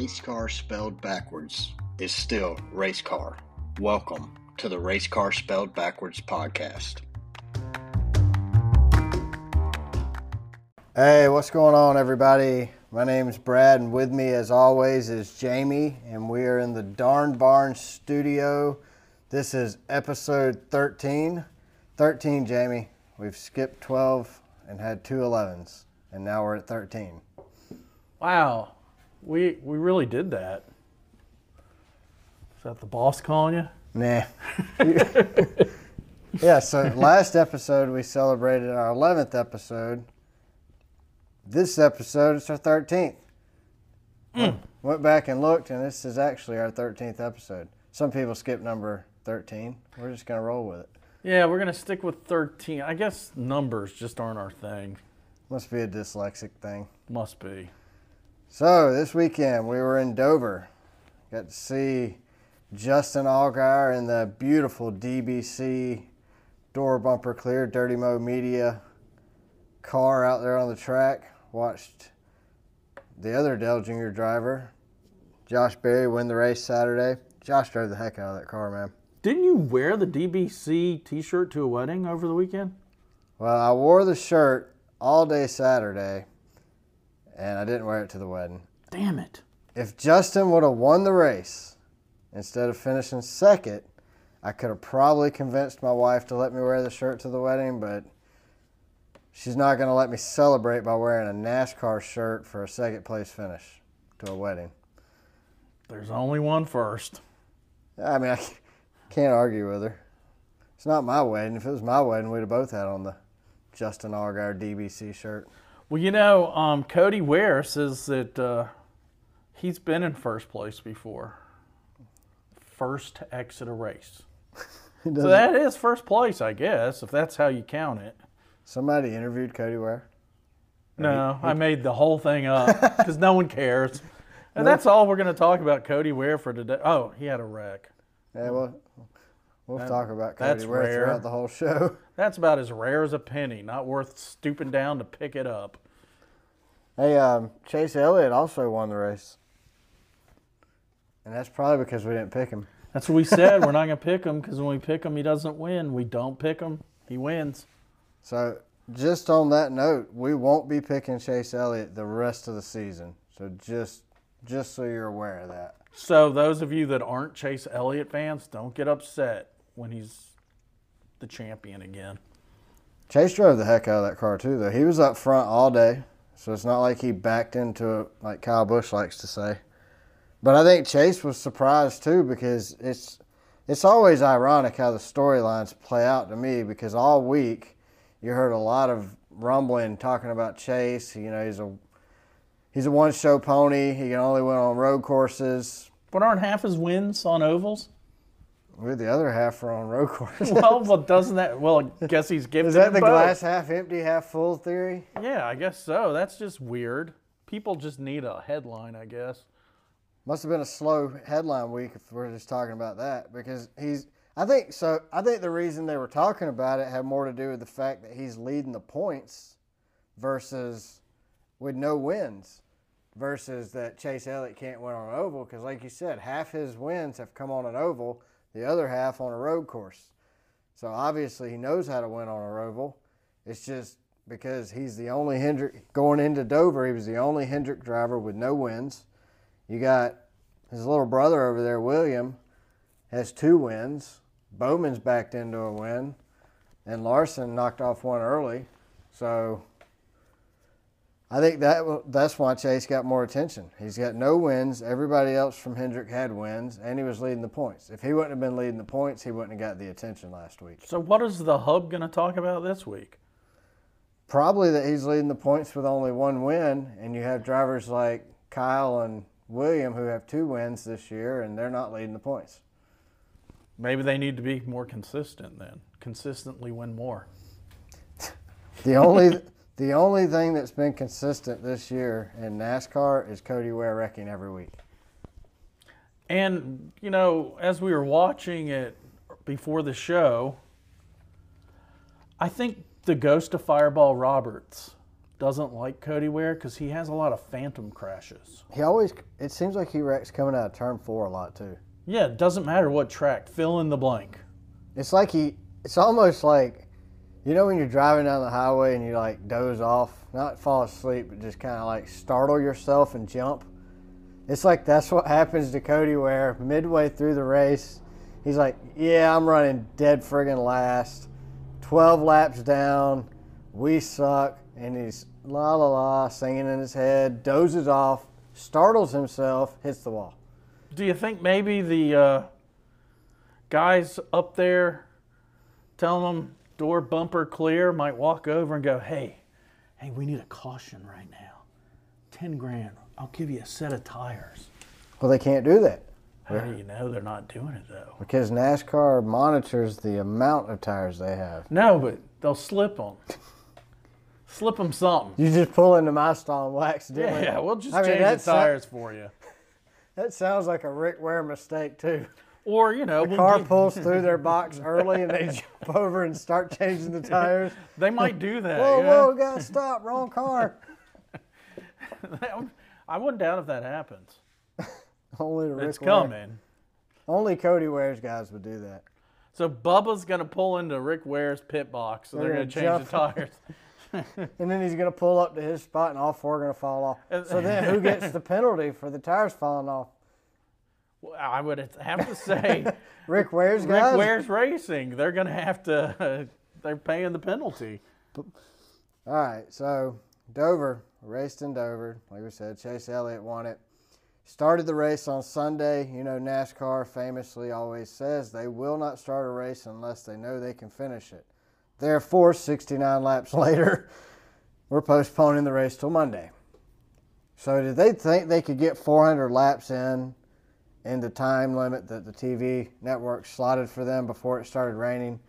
race car spelled backwards is still race car. Welcome to the Race Car Spelled Backwards podcast. Hey, what's going on, everybody? My name is Brad, and with me, as always, is Jamie, and we are in the Darn Barn studio. This is episode 13. 13, Jamie. We've skipped 12 and had two 11s, and now we're at 13. Wow, we we really did that. Is that the boss calling you? Nah. yeah, so last episode we celebrated our 11th episode. This episode is our 13th. Hmm. Went back and looked, and this is actually our 13th episode. Some people skip number 13. We're just going to roll with it. Yeah, we're gonna stick with thirteen. I guess numbers just aren't our thing. Must be a dyslexic thing. Must be. So this weekend we were in Dover. Got to see Justin Allgaier in the beautiful DBC door bumper clear Dirty Mo Media car out there on the track. Watched the other Dale Junior driver, Josh Berry, win the race Saturday. Josh drove the heck out of that car, man. Didn't you wear the DBC T-shirt to a wedding over the weekend? Well, I wore the shirt all day Saturday, and I didn't wear it to the wedding. Damn it! if Justin would have won the race instead of finishing second, I could have probably convinced my wife to let me wear the shirt to the wedding, but she's not going to let me celebrate by wearing a NASCAR shirt for a second place finish to a wedding. There's only one first. I mean, I can't argue with her. It's not my wedding. If it was my wedding, we'd have both had on the Justin Allgaier DBC shirt. Well, you know, um, Cody Ware says that uh, he's been in first place before. First to exit a race. So that is first place, I guess, if that's how you count it. Somebody interviewed Cody Ware. No, I made the whole thing up because no one cares. And that's all we're going to talk about Cody Ware for today. Oh, he had a wreck. Yeah, well, we'll talk about that's Cody Ware rare. throughout the whole show. That's about as rare as a penny, not worth stooping down to pick it up. Hey, um, Chase Elliott also won the race. And that's probably because we didn't pick him. That's what we said. we're not going to pick him because when we pick him, he doesn't win. We don't pick him, he wins. So, just on that note, we won't be picking Chase Elliott the rest of the season. So, just just so you're aware of that. So, those of you that aren't Chase Elliott fans, don't get upset when he's the champion again. Chase drove the heck out of that car, too, though. He was up front all day. So, it's not like he backed into it like Kyle Busch likes to say. But I think Chase was surprised, too, because it's. It's always ironic how the storylines play out to me because all week you heard a lot of rumbling talking about Chase. You know, he's a he's a one show pony. He can only win on road courses. But aren't half his wins on ovals? With the other half are on road courses. Well, well, doesn't that? Well, I guess he's giving. Is that the glass half empty, half full theory? Yeah, I guess so. That's just weird. People just need a headline, I guess. Must have been a slow headline week if we're just talking about that because he's. I think so. I think the reason they were talking about it had more to do with the fact that he's leading the points versus with no wins versus that Chase Elliott can't win on an oval because, like you said, half his wins have come on an oval, the other half on a road course. So obviously he knows how to win on a oval. It's just because he's the only Hendrick going into Dover. He was the only Hendrick driver with no wins. You got his little brother over there, William, has two wins. Bowman's backed into a win, and Larson knocked off one early. So I think that that's why Chase got more attention. He's got no wins. Everybody else from Hendrick had wins, and he was leading the points. If he wouldn't have been leading the points, he wouldn't have got the attention last week. So, what is the hub going to talk about this week? Probably that he's leading the points with only one win, and you have drivers like Kyle and William who have two wins this year, and they're not leading the points. Maybe they need to be more consistent then. Consistently win more. The only the only thing that's been consistent this year in NASCAR is Cody Ware wrecking every week. And, you know, as we were watching it before the show, I think the ghost of Fireball Roberts doesn't like Cody Ware because he has a lot of phantom crashes. He always. It seems like he wrecks coming out of turn four a lot too. Yeah, it doesn't matter what track. Fill in the blank. It's like he. It's almost like, you know, when you're driving down the highway and you like doze off, not fall asleep, but just kind of like startle yourself and jump. It's like that's what happens to Cody Ware midway through the race. He's like, "Yeah, I'm running dead friggin' last. 12 laps down. We suck." And he's la la la singing in his head, dozes off, startles himself, hits the wall. Do you think maybe the uh, guys up there telling them door bumper clear might walk over and go, hey, hey, we need a caution right now. 10 grand. I'll give you a set of tires. Well, they can't do that How do you know they're not doing it though? because NASCAR monitors the amount of tires they have. No, but they'll slip them. slip them something. You just pull into my stall and wax accidentally. Yeah, we'll just I mean, change the that's- tires for you. That sounds like a Rick Ware mistake too. Or, you know, we'll Car give- pulls through their box early and they jump over and start changing the tires. they might do that. Whoa, know? whoa, gotta stop, wrong car. I wouldn't doubt if that happens. Only the Rick It's Ware- coming. Only Cody Ware's guys would do that. So Bubba's gonna pull into Rick Ware's pit box, so they're, They're gonna, gonna change the tires. And then he's gonna pull up to his spot and all four are gonna fall off. So then who gets the penalty for the tires falling off? Well, I would have to say Rick Ware's Rick guys? Ware's racing. They're gonna have to. they're paying the penalty. All right, so Dover raced in Dover. Like we said, Chase Elliott won it. Started the race on Sunday. You know, NASCAR famously always says they will not start a race unless they know they can finish it. Therefore, 69 laps later, we're postponing the race till Monday. So, did they think they could get 400 laps in in the time limit that the TV network slotted for them before it started raining?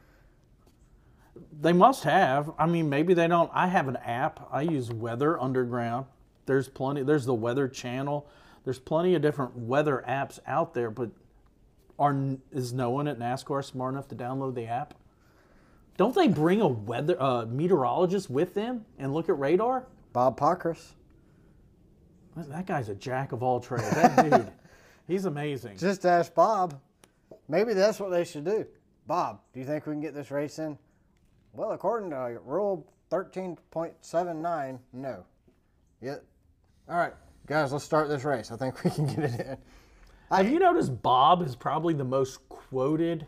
They must have. I mean, maybe they don't. I have an app. I use Weather Underground. There's plenty. There's the Weather Channel. There's plenty of different weather apps out there. But are is no one at NASCAR smart enough to download the app? Don't they bring a weather uh, meteorologist with them and look at radar? Bob Pockrass. That guy's a jack of all trades. That dude, he's amazing. Just ask Bob. Maybe that's what they should do. Bob, do you think we can get this race in? Well, according to Rule 13.79, no. Yeah. All right, guys, let's start this race. I think we can get it in. Have you noticed Bob is probably the most quoted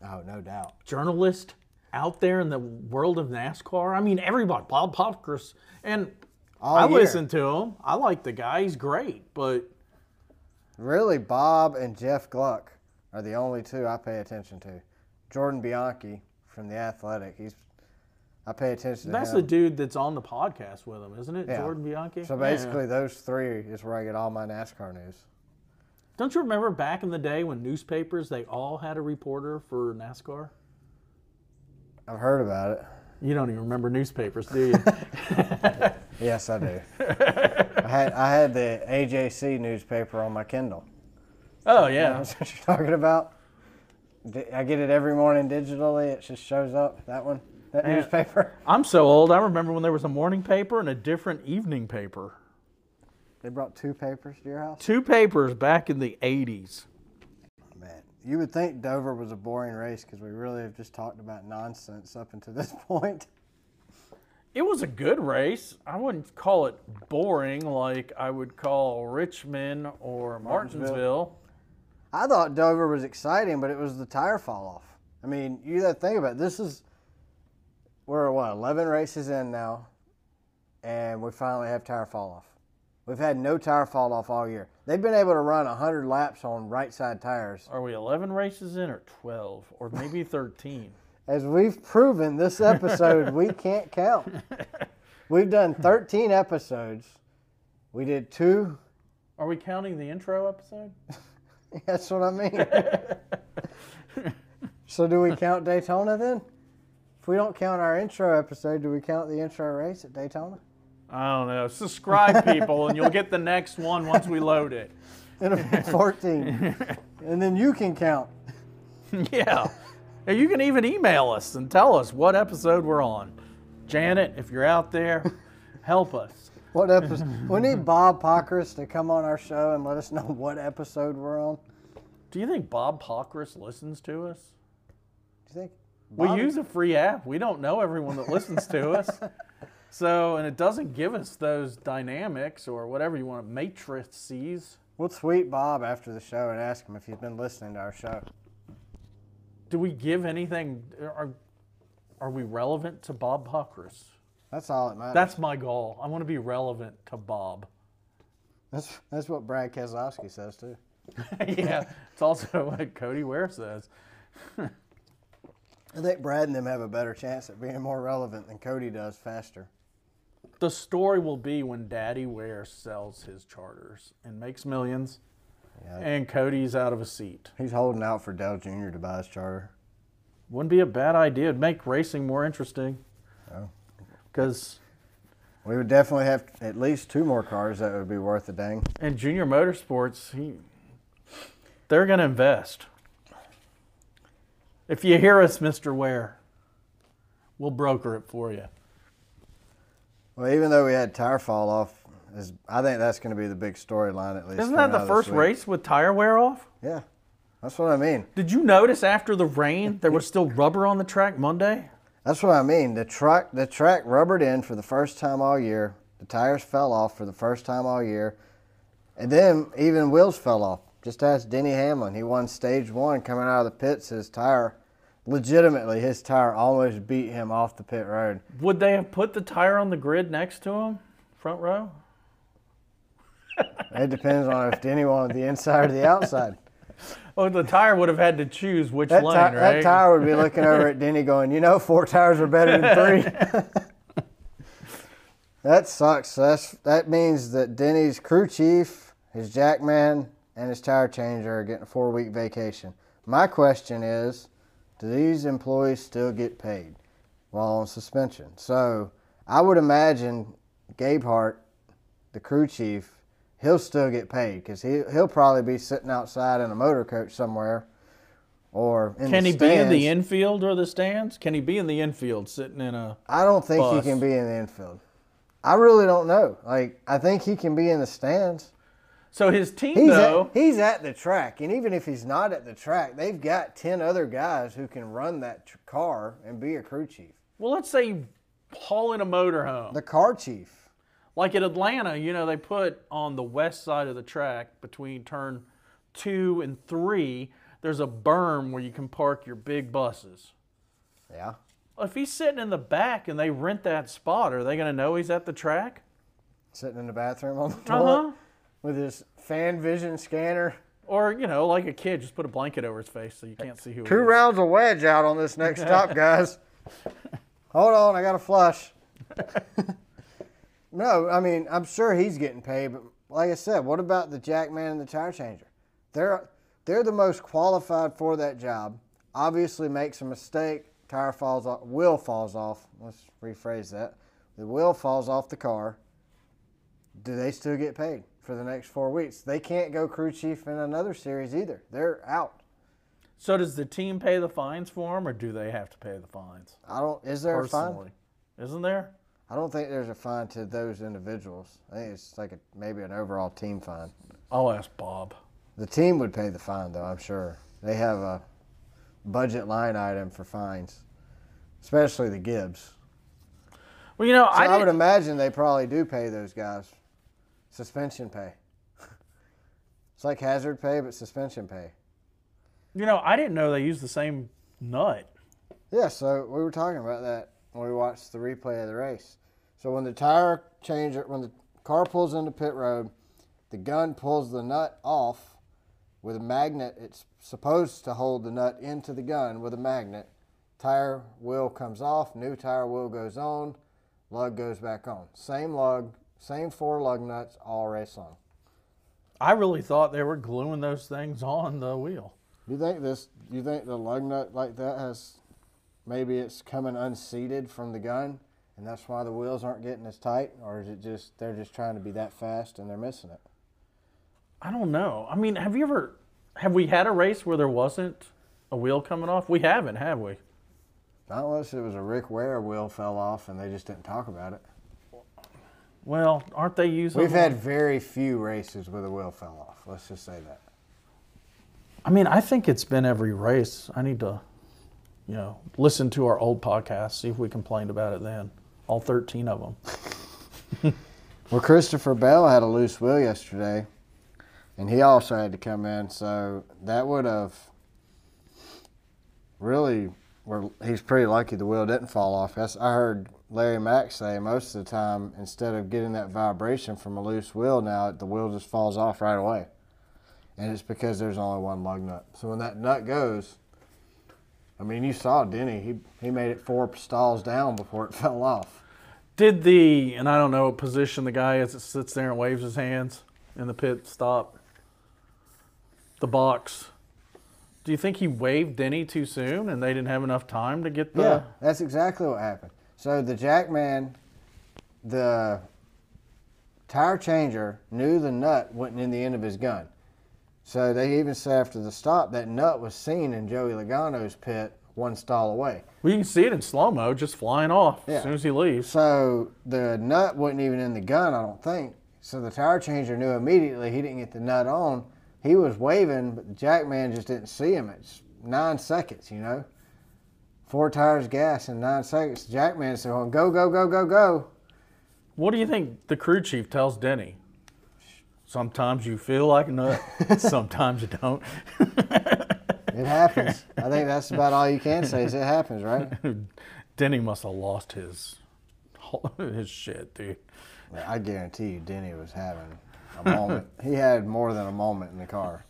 Oh, no doubt. journalist out there in the world of NASCAR? I mean, everybody, Bob Pockrass, and All I year. listen to him. I like the guy; he's great. But Really, Bob and Jeff Gluck are the only two I pay attention to. Jordan Bianchi from The Athletic, he's I pay attention to that's the dude that's on the podcast with him, isn't it? Yeah. Jordan Bianchi. so Yeah. basically, those three is where I get all my NASCAR news. don't you remember back in the day when newspapers they all had a reporter for NASCAR? I've heard about it. You don't even remember newspapers, do you? Yes, I do. I had I had the AJC newspaper on my Kindle. oh yeah. That's what you're talking about. I get it every morning digitally. It just shows up. That one, that Yeah. newspaper. I'm so old. I remember when there was a morning paper and a different evening paper. They brought two papers to your house. Two papers back in the 80s. Man, you would think Dover was a boring race because we really have just talked about nonsense up until this point. It was a good race. I wouldn't call it boring like I would call Richmond or Martinsville. I thought Dover was exciting, but it was the tire fall off. I mean, you got to think about it. this is we're what eleven races in now, and we finally have tire fall off. We've had no tire fall off all year. They've been able to run hundred laps on right side tires, Are we 11 races in or 12 or maybe 13? As we've proven this episode. we can't count. We've done thirteen episodes. We did two. Are we counting the intro episode? That's what I mean. so do we count Daytona then? If we don't count our intro episode, do we count the intro race at Daytona? I don't know. Subscribe, people, and you'll get the next one once we load it. It'll be 14. and then you can count. yeah. And you can even email us and tell us what episode we're on. Janet, if you're out there, Help us. What episode? we need Bob Pockrass to come on our show and let us know what episode we're on. Do you think Bob Pockrass listens to us? Do you think? We use a free app. We don't know everyone that listens to us. So, and it doesn't give us those dynamics or whatever you want, matrices. We'll tweet Bob after the show and ask him if he's been listening to our show. Do we give anything? Are, are we relevant to Bob Pockrass? That's all that matters. That's my goal. I want to be relevant to Bob. that's, that's what Brad Keselowski says too. yeah, it's also what Cody Ware says. I think Brad and them have a better chance at being more relevant than Cody does faster. The story will be when Daddy Ware sells his charters and makes millions, Yeah. and Cody's out of a seat. He's holding out for Dale Jr. to buy his charter. Wouldn't be a bad idea. It'd make racing more interesting. Oh. Because We would definitely have at least two more cars that would be worth a dang. And Junior Motorsports, he, they're going to invest. If you hear us, Mr. Ware, we'll broker it for you. Well, even though we had tire fall off, is I think that's going to be the big storyline at least. Isn't that the out of this first race with tire wear off? Yeah, that's what I mean. Did you notice after the rain there was still rubber on the track Monday? That's what I mean. The track, the track rubbered in for the first time all year. The tires fell off for the first time all year, and then even wheels fell off. Just ask Denny Hamlin. He won stage one coming out of the pits. His tire, legitimately, his tire almost beat him off the pit road. Would they have put the tire on the grid next to him, front row? It depends on if Denny wanted the inside or the outside. Well, the tire would have had to choose which That, lane, ti- right? that tire would be looking over at Denny going, you know, four tires are better than three. that sucks. That's, that means that Denny's crew chief, his jackman, and his tire changer are getting a four week vacation. My question is do these employees still get paid while on suspension? So I would imagine Gabehart, the crew chief, he'll still get paid because he, he'll probably be sitting outside in a motor coach somewhere. Or in Can he be in the infield or the stands? Can he be in the infield sitting in a. I don't think bus? he can be in the infield. I really don't know. Like I think he can be in the stands. So his team, He's though. at, he's at the track, and even if he's not at the track, they've got ten other guys who can run that tr- car and be a crew chief. Well, let's say you haul in a motorhome. The car chief. Like at Atlanta, you know, they put on the west side of the track between turn two and three, there's a berm where you can park your big buses. Yeah. If he's sitting in the back and they rent that spot, are they going to know he's at the track? Sitting in the bathroom on the Uh toilet huh. with his fan vision scanner. Or, you know, like a kid, just put a blanket over his face so you can't see who Two rounds of wedge out on this next stop, guys. Hold on, I got a flush. no, I mean, I'm sure he's getting paid, but like I said, what about the jackman and the tire changer? They're they're the most qualified for that job. Obviously, makes a mistake, tire falls off, wheel falls off. Let's rephrase that. The wheel falls off the car. Do they still get paid for the next four weeks? They can't go crew chief in another series either. They're out. So does the team pay the fines for him, or do they have to pay the fines I don't. Is there a fine? personally? Isn't there? I don't think there's a fine to those individuals. I think it's like a, maybe an overall team fine. I'll ask Bob. The team would pay the fine, though. I'm sure they have a budget line item for fines, especially the Gibbs. Well, you know, So I, I, would imagine they probably do pay those guys suspension pay. it's like hazard pay, but suspension pay. you know, I didn't know they used the same nut. Yeah, so we were talking about that we watched the replay of the race. So when the tire changer, when the car pulls into pit road, the gun pulls the nut off with a magnet. It's supposed to hold the nut into the gun with a magnet. Tire wheel comes off, new tire wheel goes on, lug goes back on. Same lug, same four lug nuts all race long. I really thought they were gluing those things on the wheel. You think this? You think the lug nut like that has maybe it's coming unseated from the gun, and that's why the wheels aren't getting as tight, or is it just they're just trying to be that fast and they're missing it? I don't know. I mean, have you ever have we had a race where there wasn't a wheel coming off? We haven't, have we? Not unless it was a Rick Ware wheel fell off and they just didn't talk about it. Well, aren't they using? We've had very few races where the wheel fell off. Let's just say that. I mean, I think it's been every race. I need to, you know, listen to our old podcast, see if we complained about it then. All 13 of them. Well, Christopher Bell had a loose wheel yesterday, and he also had to come in. So that would have really. Where he's pretty lucky the wheel didn't fall off. That's, I heard Larry Mac say most of the time instead of getting that vibration from a loose wheel, now the wheel just falls off right away, and it's because there's only one lug nut. So when that nut goes, I mean, you saw Denny. He he made it four stalls down before it fell off. Did the, and I don't know what position the guy is that sits there and waves his hands in the pit stop, the box. Do you think he waved Denny too soon and they didn't have enough time to get the. Yeah, that's exactly what happened. So the Jackman, the tire changer knew the nut wasn't in the end of his gun. So they even said after the stop that nut was seen in Joey Logano's pit one stall away. Well, you can see it in slow mo, just flying off Yeah. as soon as he leaves. So the nut wasn't even in the gun, I don't think. So the tire changer knew immediately he didn't get the nut on. He was waving, but the Jackman just didn't see him. It's nine seconds, you know. Four tires gas in nine seconds. The jackman said, "Go, go, go, go, go." What do you think the crew chief tells Denny? Sometimes you feel like a nut, sometimes you don't. It happens. I think that's about all you can say is it happens, right? Denny must have lost his his shit, dude. I guarantee you, Denny was having a moment. He had more than a moment in the car.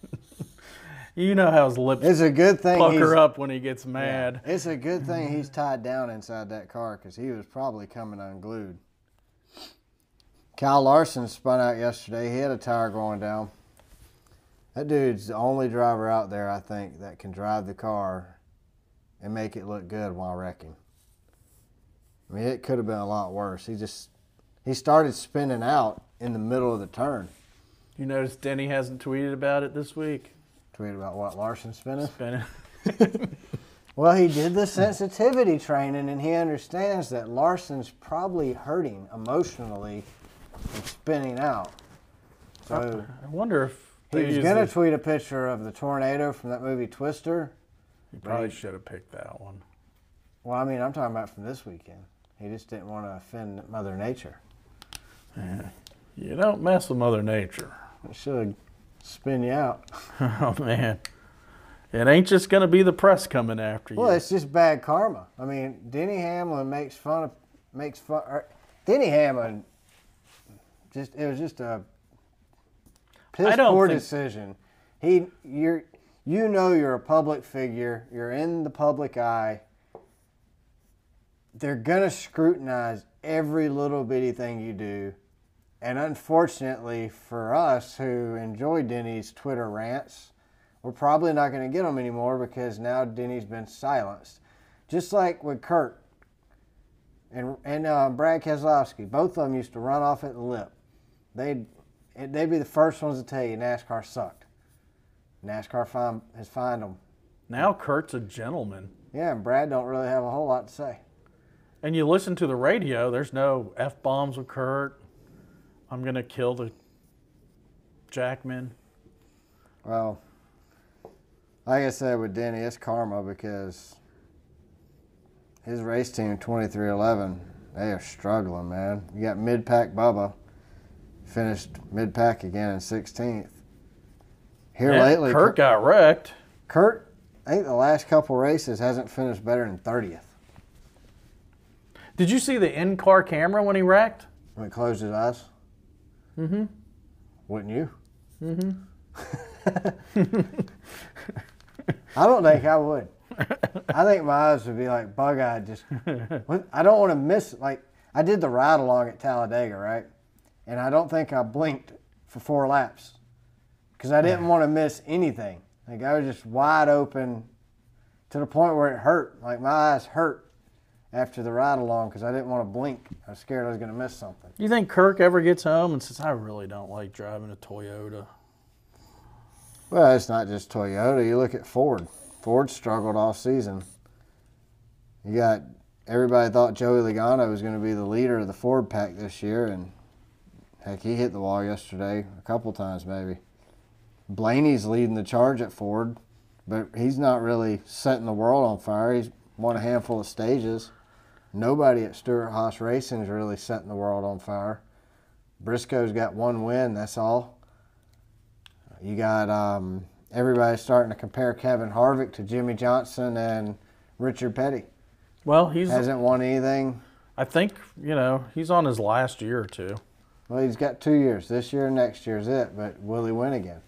You know how his lips It's a good thing pucker up when he gets mad. It's a good thing he's tied down inside that car because he was probably coming unglued. Kyle Larson spun out yesterday. He had a tire going down. That dude's the only driver out there, I think, that can drive the car and make it look good while wrecking. I mean, it could have been a lot worse. He just he started spinning out in the middle of the turn. You notice Denny hasn't tweeted about it this week. Tweet about what Larson spinning. Spinning. Well, he did the sensitivity training, and he understands that Larson's probably hurting emotionally and spinning out. So I wonder if he they was gonna the- tweet a picture of the tornado from that movie Twister. He probably should have picked that one. Well, I mean, I'm talking about from this weekend. He just didn't want to offend Mother Nature. You don't mess with Mother Nature. It should spin you out. Oh man, it ain't just gonna be the press coming after you. Well, it's just bad karma. I mean, Denny Hamlin makes fun of makes fun. Denny Hamlin just it was just a piss poor think- decision. He you're you know you're a public figure. You're in the public eye. They're gonna scrutinize every little bitty thing you do. And unfortunately for us who enjoy Denny's Twitter rants, we're probably not going to get them anymore because now Denny's been silenced. Just like with Kurt and and uh, Brad Keselowski, both of them used to run off at the lip. They'd they'd be the first ones to tell you NASCAR sucked. NASCAR find, has fined them. now Kurt's a gentleman, Yeah, and Brad don't really have a whole lot to say. and you listen to the radio. There's no f bombs with Kurt. I'm gonna kill the Jackman. Well, like I said with Denny, it's karma because his race team, 2311, they are struggling, man. You got mid pack Bubba, finished mid pack again in 16th. Here Yeah, lately, Kurt got wrecked. Kurt, I think the last couple races hasn't finished better than 30th Did you see the in-car camera when he wrecked? when he closed his eyes. Mm hmm. Wouldn't you? Mm hmm. I don't think I would. I think my eyes would be like bug eyed. Just, I don't want to miss. Like I did the ride along at Talladega, right? And I don't think I blinked for four laps because I didn't want to miss anything. Like I was just wide open to the point where it hurt. Like my eyes hurt after the ride along because I didn't want to blink. I was scared I was going to miss something. You think Kirk ever gets home and says, "I really don't like driving a Toyota"? Well, it's not just Toyota. You look at Ford. Ford struggled all season. You got everybody thought Joey Logano was going to be the leader of the Ford pack this year, and heck, he hit the wall yesterday a couple times maybe. Blaney's leading the charge at Ford, but he's not really setting the world on fire. He's won a handful of stages. Nobody at Stewart Haas Racing is really setting the world on fire. Briscoe's got one win, that's all. You got um, everybody starting to compare Kevin Harvick to Jimmie Johnson and Richard Petty. Well, he's. Hasn't won anything. I think you know he's on his last year or two. Well, he's got two years. This year and next year's it, but will he win again?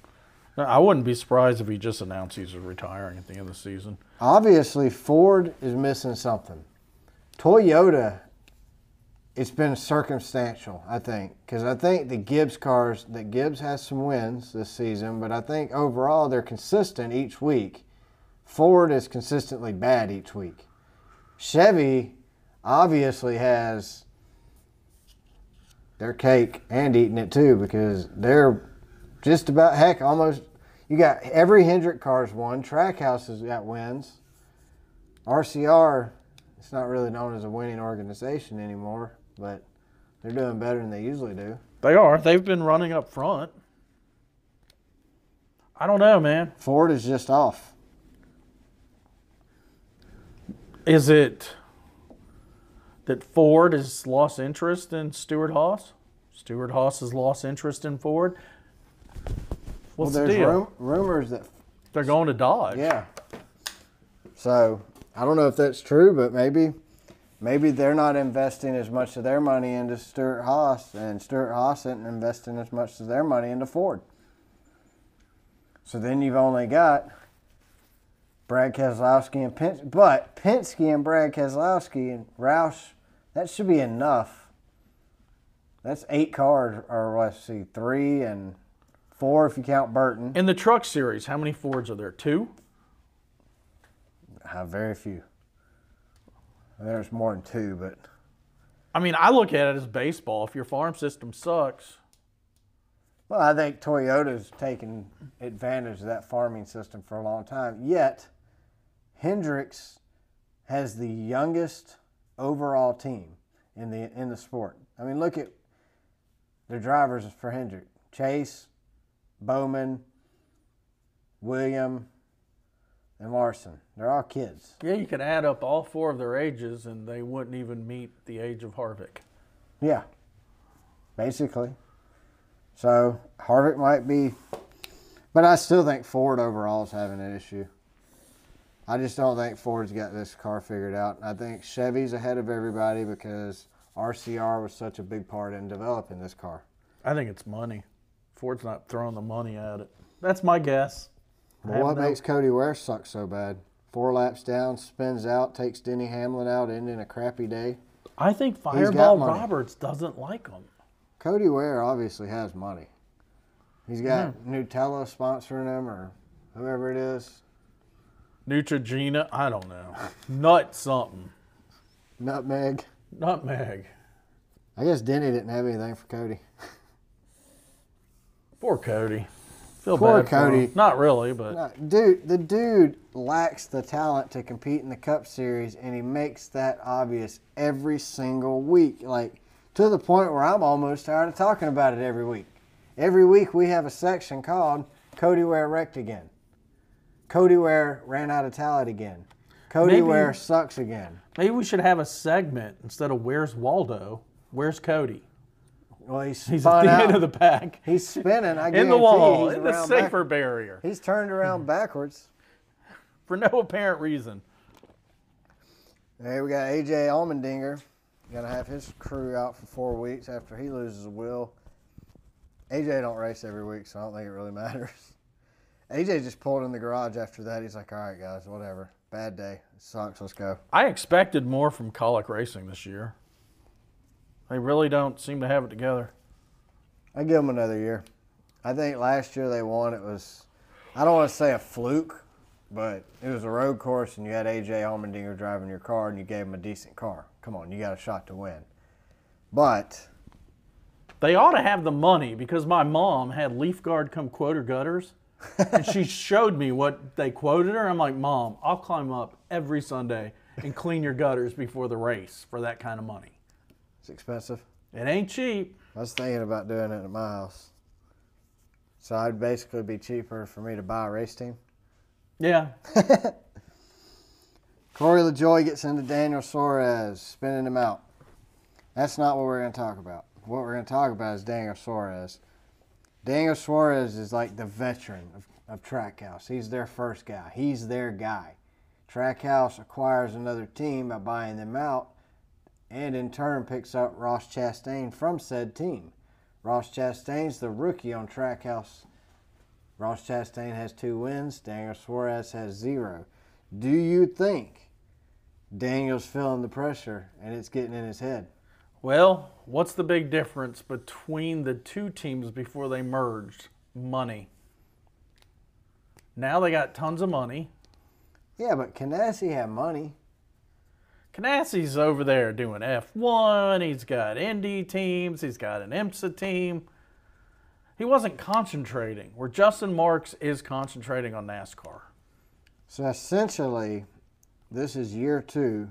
I wouldn't be surprised if he just announced he's retiring at the end of the season. Obviously, Ford is missing something. Toyota, it's been circumstantial, I think, because I think the Gibbs cars, that Gibbs has some wins this season, but I think overall they're consistent each week. Ford is consistently bad each week. Chevy obviously has their cake and eating it too because they're just about heck almost you got every Hendrick car's won. Trackhouse has got wins. RCR, it's not really known as a winning organization anymore, but they're doing better than they usually do. They are. They've been running up front. I don't know, man. Ford is just off. Is it that Ford has lost interest in Stewart Haas? Stewart Haas has lost interest in Ford. What's well, the there's deal? rum- rumors that They're going to Dodge. yeah. So I don't know if that's true, but maybe maybe they're not investing as much of their money into Stewart Haas, and Stewart Haas isn't investing as much of their money into Ford. So then you've only got Brad Keselowski and Penske, but Penske and Brad Keselowski and Roush, that should be enough. That's eight cars, or let's see, three and four if you count Burton. In the truck series, how many Fords are there? Two? have very few. There's more than two, but I mean, I look at it as baseball. If your farm system sucks, well, I think Toyota's taken advantage of that farming system for a long time. Yet, Hendricks has the youngest overall team in the in the sport. I mean, look at the drivers for Hendrick: Chase, Bowman, William, and Larson. They're all kids. yeah, you could add up all four of their ages and they wouldn't even meet the age of Harvick. Yeah, basically. So Harvick might be, but I still think Ford overall is having an issue. I just don't think Ford's got this car figured out. I think Chevy's ahead of everybody because RCR was such a big part in developing this car. I think it's money. Ford's not throwing the money at it. That's my guess. Have what no- makes Cody Ware suck so bad? Four laps down, spins out, takes Denny Hamlin out, ending a crappy day. I think Fireball. Roberts doesn't like him. Cody Ware obviously has money. He's got Nutella sponsoring him or whoever it is. Neutrogena, I don't know. Nut something. Nutmeg. Nutmeg. I guess Denny didn't have anything for Cody. Poor Cody. Feel Poor bad for him. Cody. Not really, but No, dude, the dude lacks the talent to compete in the Cup Series, and he makes that obvious every single week. Like to the point where I'm almost tired of talking about it every week. Every week we have a section called Cody Ware wrecked again. Cody Ware ran out of talent again. Cody Maybe- Ware sucks again. maybe we should have a segment instead of Where's Waldo? Where's Cody? Well, he's, He's at the out. end of the pack. He's spinning. I In guarantee the wall, he's in the around safer back- barrier. He's turned around backwards. For no apparent reason. Hey, we got AJ Allmendinger. Gonna have his crew out for four weeks after he loses a wheel. AJ don't race every week, so I don't think it really matters. AJ just pulled in the garage after that. He's like, "All right, guys, whatever. Bad day. It sucks. Let's go." I expected more from Kaulig Racing this year. They really don't seem to have it together. I give them another year. I think last year they won. It was, I don't want to say a fluke, but it was a road course, and you had AJ Allmendinger driving your car, and you gave him a decent car. Come on, you got a shot to win. But They ought to have the money because my mom had Leaf Guard come quote her gutters. And she showed me what they quoted her. I'm like, Mom, I'll climb up every Sunday and clean your gutters before the race for that kind of money. It's expensive. It ain't cheap. I was thinking about doing it at my house. So I'd basically be cheaper for me to buy a race team. Yeah. Corey LaJoie gets into Daniel Suarez, spinning him out. That's not what we're going to talk about. What we're going to talk about is Daniel Suarez. Daniel Suarez is like the veteran of, of Trackhouse. He's their first guy. He's their guy. Trackhouse acquires another team by buying them out and in turn picks up Ross Chastain from said team. Ross Chastain's the rookie on Trackhouse. Ross Chastain has two wins. Daniel Suarez has zero. Do you think Daniel's feeling the pressure and it's getting in his head? Well, what's the big difference between the two teams before they merged? Money. Now they got tons of money. Yeah, but Ganassi had money. Ganassi's over there doing F1. He's got Indy teams. He's got an IMSA team. He wasn't concentrating where Justin Marks is concentrating on NASCAR. So essentially, this is year two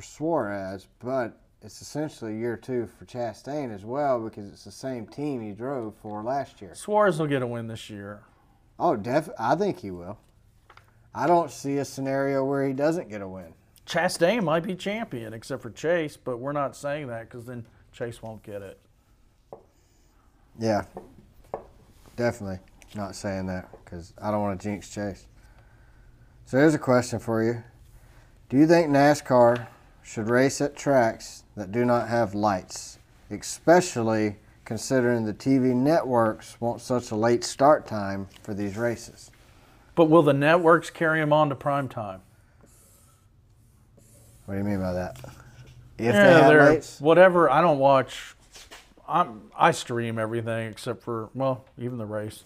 for Suarez, but it's essentially year two for Chastain as well because it's the same team he drove for last year. Suarez will get a win this year. Oh, def- I think he will. I don't see a scenario where he doesn't get a win. Chastain might be champion, except for Chase, but we're not saying that because then Chase won't get it. Yeah, definitely not saying that because I don't want to jinx Chase. So here's a question for you: Do you think NASCAR should race at tracks that do not have lights, especially considering the TV networks want such a late start time for these races? But will the networks carry them on to prime time? What do you mean by that? If yeah, they have lights, whatever. I don't watch. I'm I stream everything except for well, even the race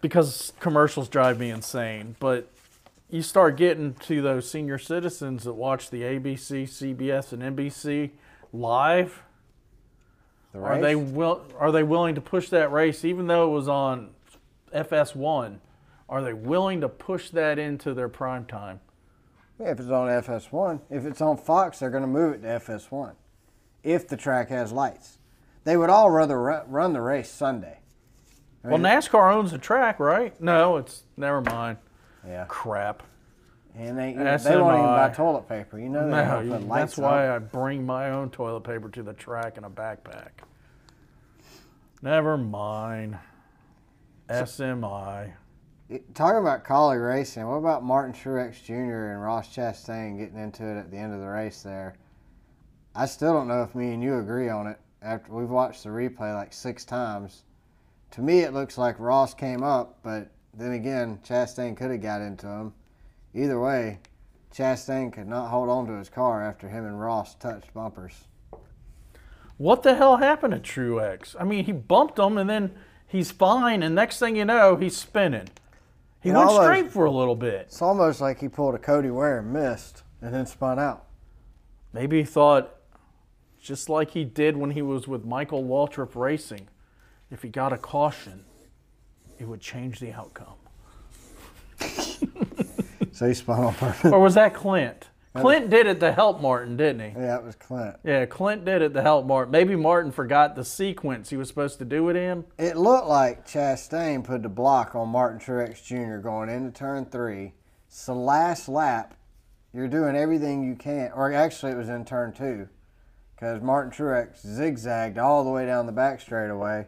because commercials drive me insane. But you start getting to those senior citizens that watch the ABC, CBS, and NBC live. the Are they will are they willing to push that race even though it was on FS1? Are they willing to push that into their prime time? Yeah, if it's on FS1. If it's on Fox, they're going to move it to FS1. If the track has lights, they would all rather run the race Sunday. I Well, NASCAR owns the track, right? No, it's never mind. Yeah, Crap. and they they won't even buy toilet paper. You know they No, you- that's why. I bring my own toilet paper to the track in a backpack. Never mind. SMI. Talking about Kaulig racing, what about Martin Truex Jr. and Ross Chastain getting into it at the end of the race there? I still don't know if me and you agree on it. After we've watched the replay like six times, to me it looks like Ross came up, but then again, Chastain could have got into him. Either way, Chastain could not hold on to his car after him and Ross touched bumpers. What the hell happened to Truex? I mean, he bumped him and then he's fine, and next thing you know, he's spinning. He It went almost- straight for a little bit. It's almost like he pulled a Cody Ware and missed, and then spun out. Maybe he thought, just like he did when he was with Michael Waltrip Racing, if he got a caution, it would change the outcome. So he spun on purpose. Or was that Clint? Clint did it to help Martin, didn't he? yeah, it was Clint. Yeah, Clint did it to help Martin. Maybe Martin forgot the sequence he was supposed to do it in. It looked like Chastain put the block on Martin Truex Jr. going into turn three. It's the last lap. You're doing everything you can, or actually, it was in turn two, because Martin Truex zigzagged all the way down the back straightaway.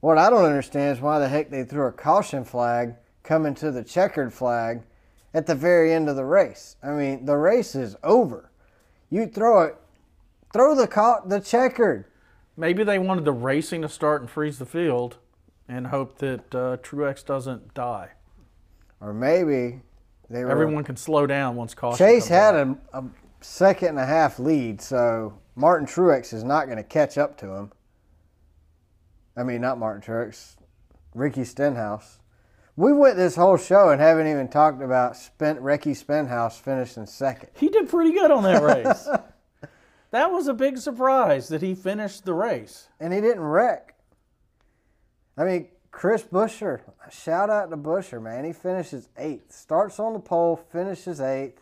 What I don't understand is why the heck they threw a caution flag coming to the checkered flag at the very end of the race. I mean, the race is over. You throw it, throw the the checkered. Maybe they wanted the racing to start and freeze the field and hope that uh, Truex doesn't die. Or maybe they were. Everyone can slow down once caution. Chase had a, a second and a half lead, so Martin Truex is not going to catch up to him. I mean, not Martin Truex, Ricky Stenhouse. We went this whole show and haven't even talked about Spent Ricky Stenhouse finishing second. He did pretty good on that race. that was a big surprise that he finished the race. and he didn't wreck. I mean, Chris Buescher, shout out to Buescher, man. He finishes eighth. Starts on the pole, finishes eighth.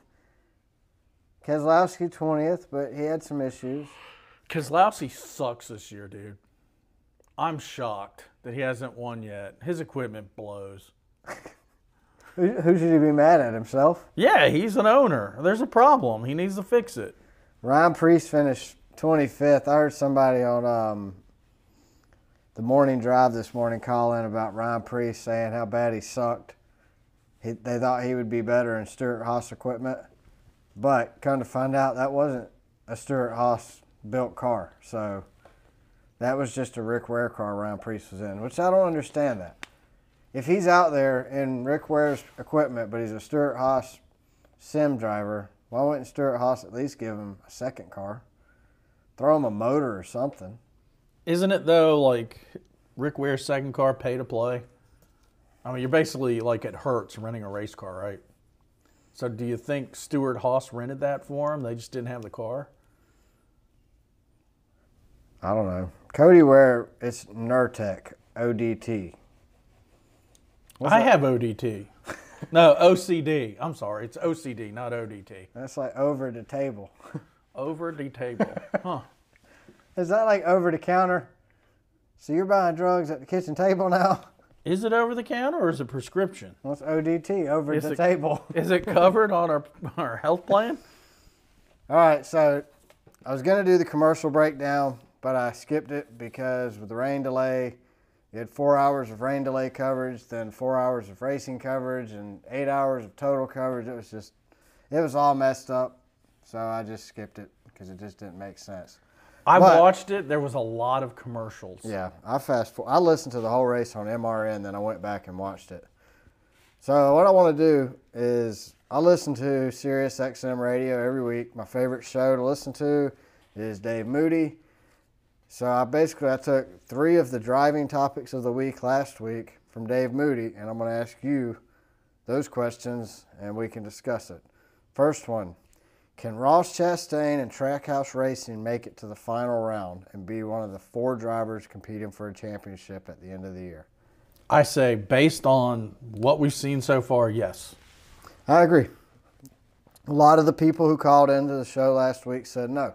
Keselowski 20th, but he had some issues. Keselowski sucks this year, dude. I'm shocked that he hasn't won yet. His equipment blows. Who, who should he be mad at himself? Yeah, he's an owner. There's a problem. He needs to fix it. Ryan Preece finished 25th. I heard somebody on um, the morning drive this morning call in about Ryan Preece saying how bad he sucked. He, they thought he would be better in Stewart Haas equipment, but come to find out that wasn't a Stewart Haas built car. So that was just a Rick Ware car Ryan Preece was in, which I don't understand that. If he's out there in Rick Ware's equipment, but he's a Stewart Haas sim driver, why wouldn't Stewart Haas at least give him a second car? Throw him a motor or something. Isn't it though like Rick Ware's second car pay to play? I mean, you're basically like at Hertz renting a race car, right? So do you think Stewart Haas rented that for him? They just didn't have the car. I don't know. Cody Ware, it's Nurtec ODT. What's I that? have ODT. no, OCD. I'm sorry. It's OCD, not ODT. That's like over the table. Over the table. Huh. Is that like over the counter? So you're buying drugs at the kitchen table now? Is it over the counter or is it prescription? What's ODT? Over Is the it- table. Is it covered on our our health plan? All right, so I was going to do the commercial breakdown, but I skipped it because with the rain delay, you had four hours of rain delay coverage, then four hours of racing coverage, and eight hours of total coverage. It was just, it was all messed up. So I just skipped it because it just didn't make sense. I But- watched it. There was a lot of commercials. Yeah, I fast forward. I listened to the whole race on MRN, then I went back and watched it. So what I want to do is I listen to Sirius XM radio every week. My favorite show to listen to is Dave Moody. So I basically I took three of the driving topics of the week last week from Dave Moody, and I'm going to ask you those questions, and we can discuss it. First one. Can Ross Chastain and Trackhouse Racing make it to the final round and be one of the four drivers competing for a championship at the end of the year? I say, based on what we've seen so far, yes. I agree. A lot of the people who called into the show last week said no.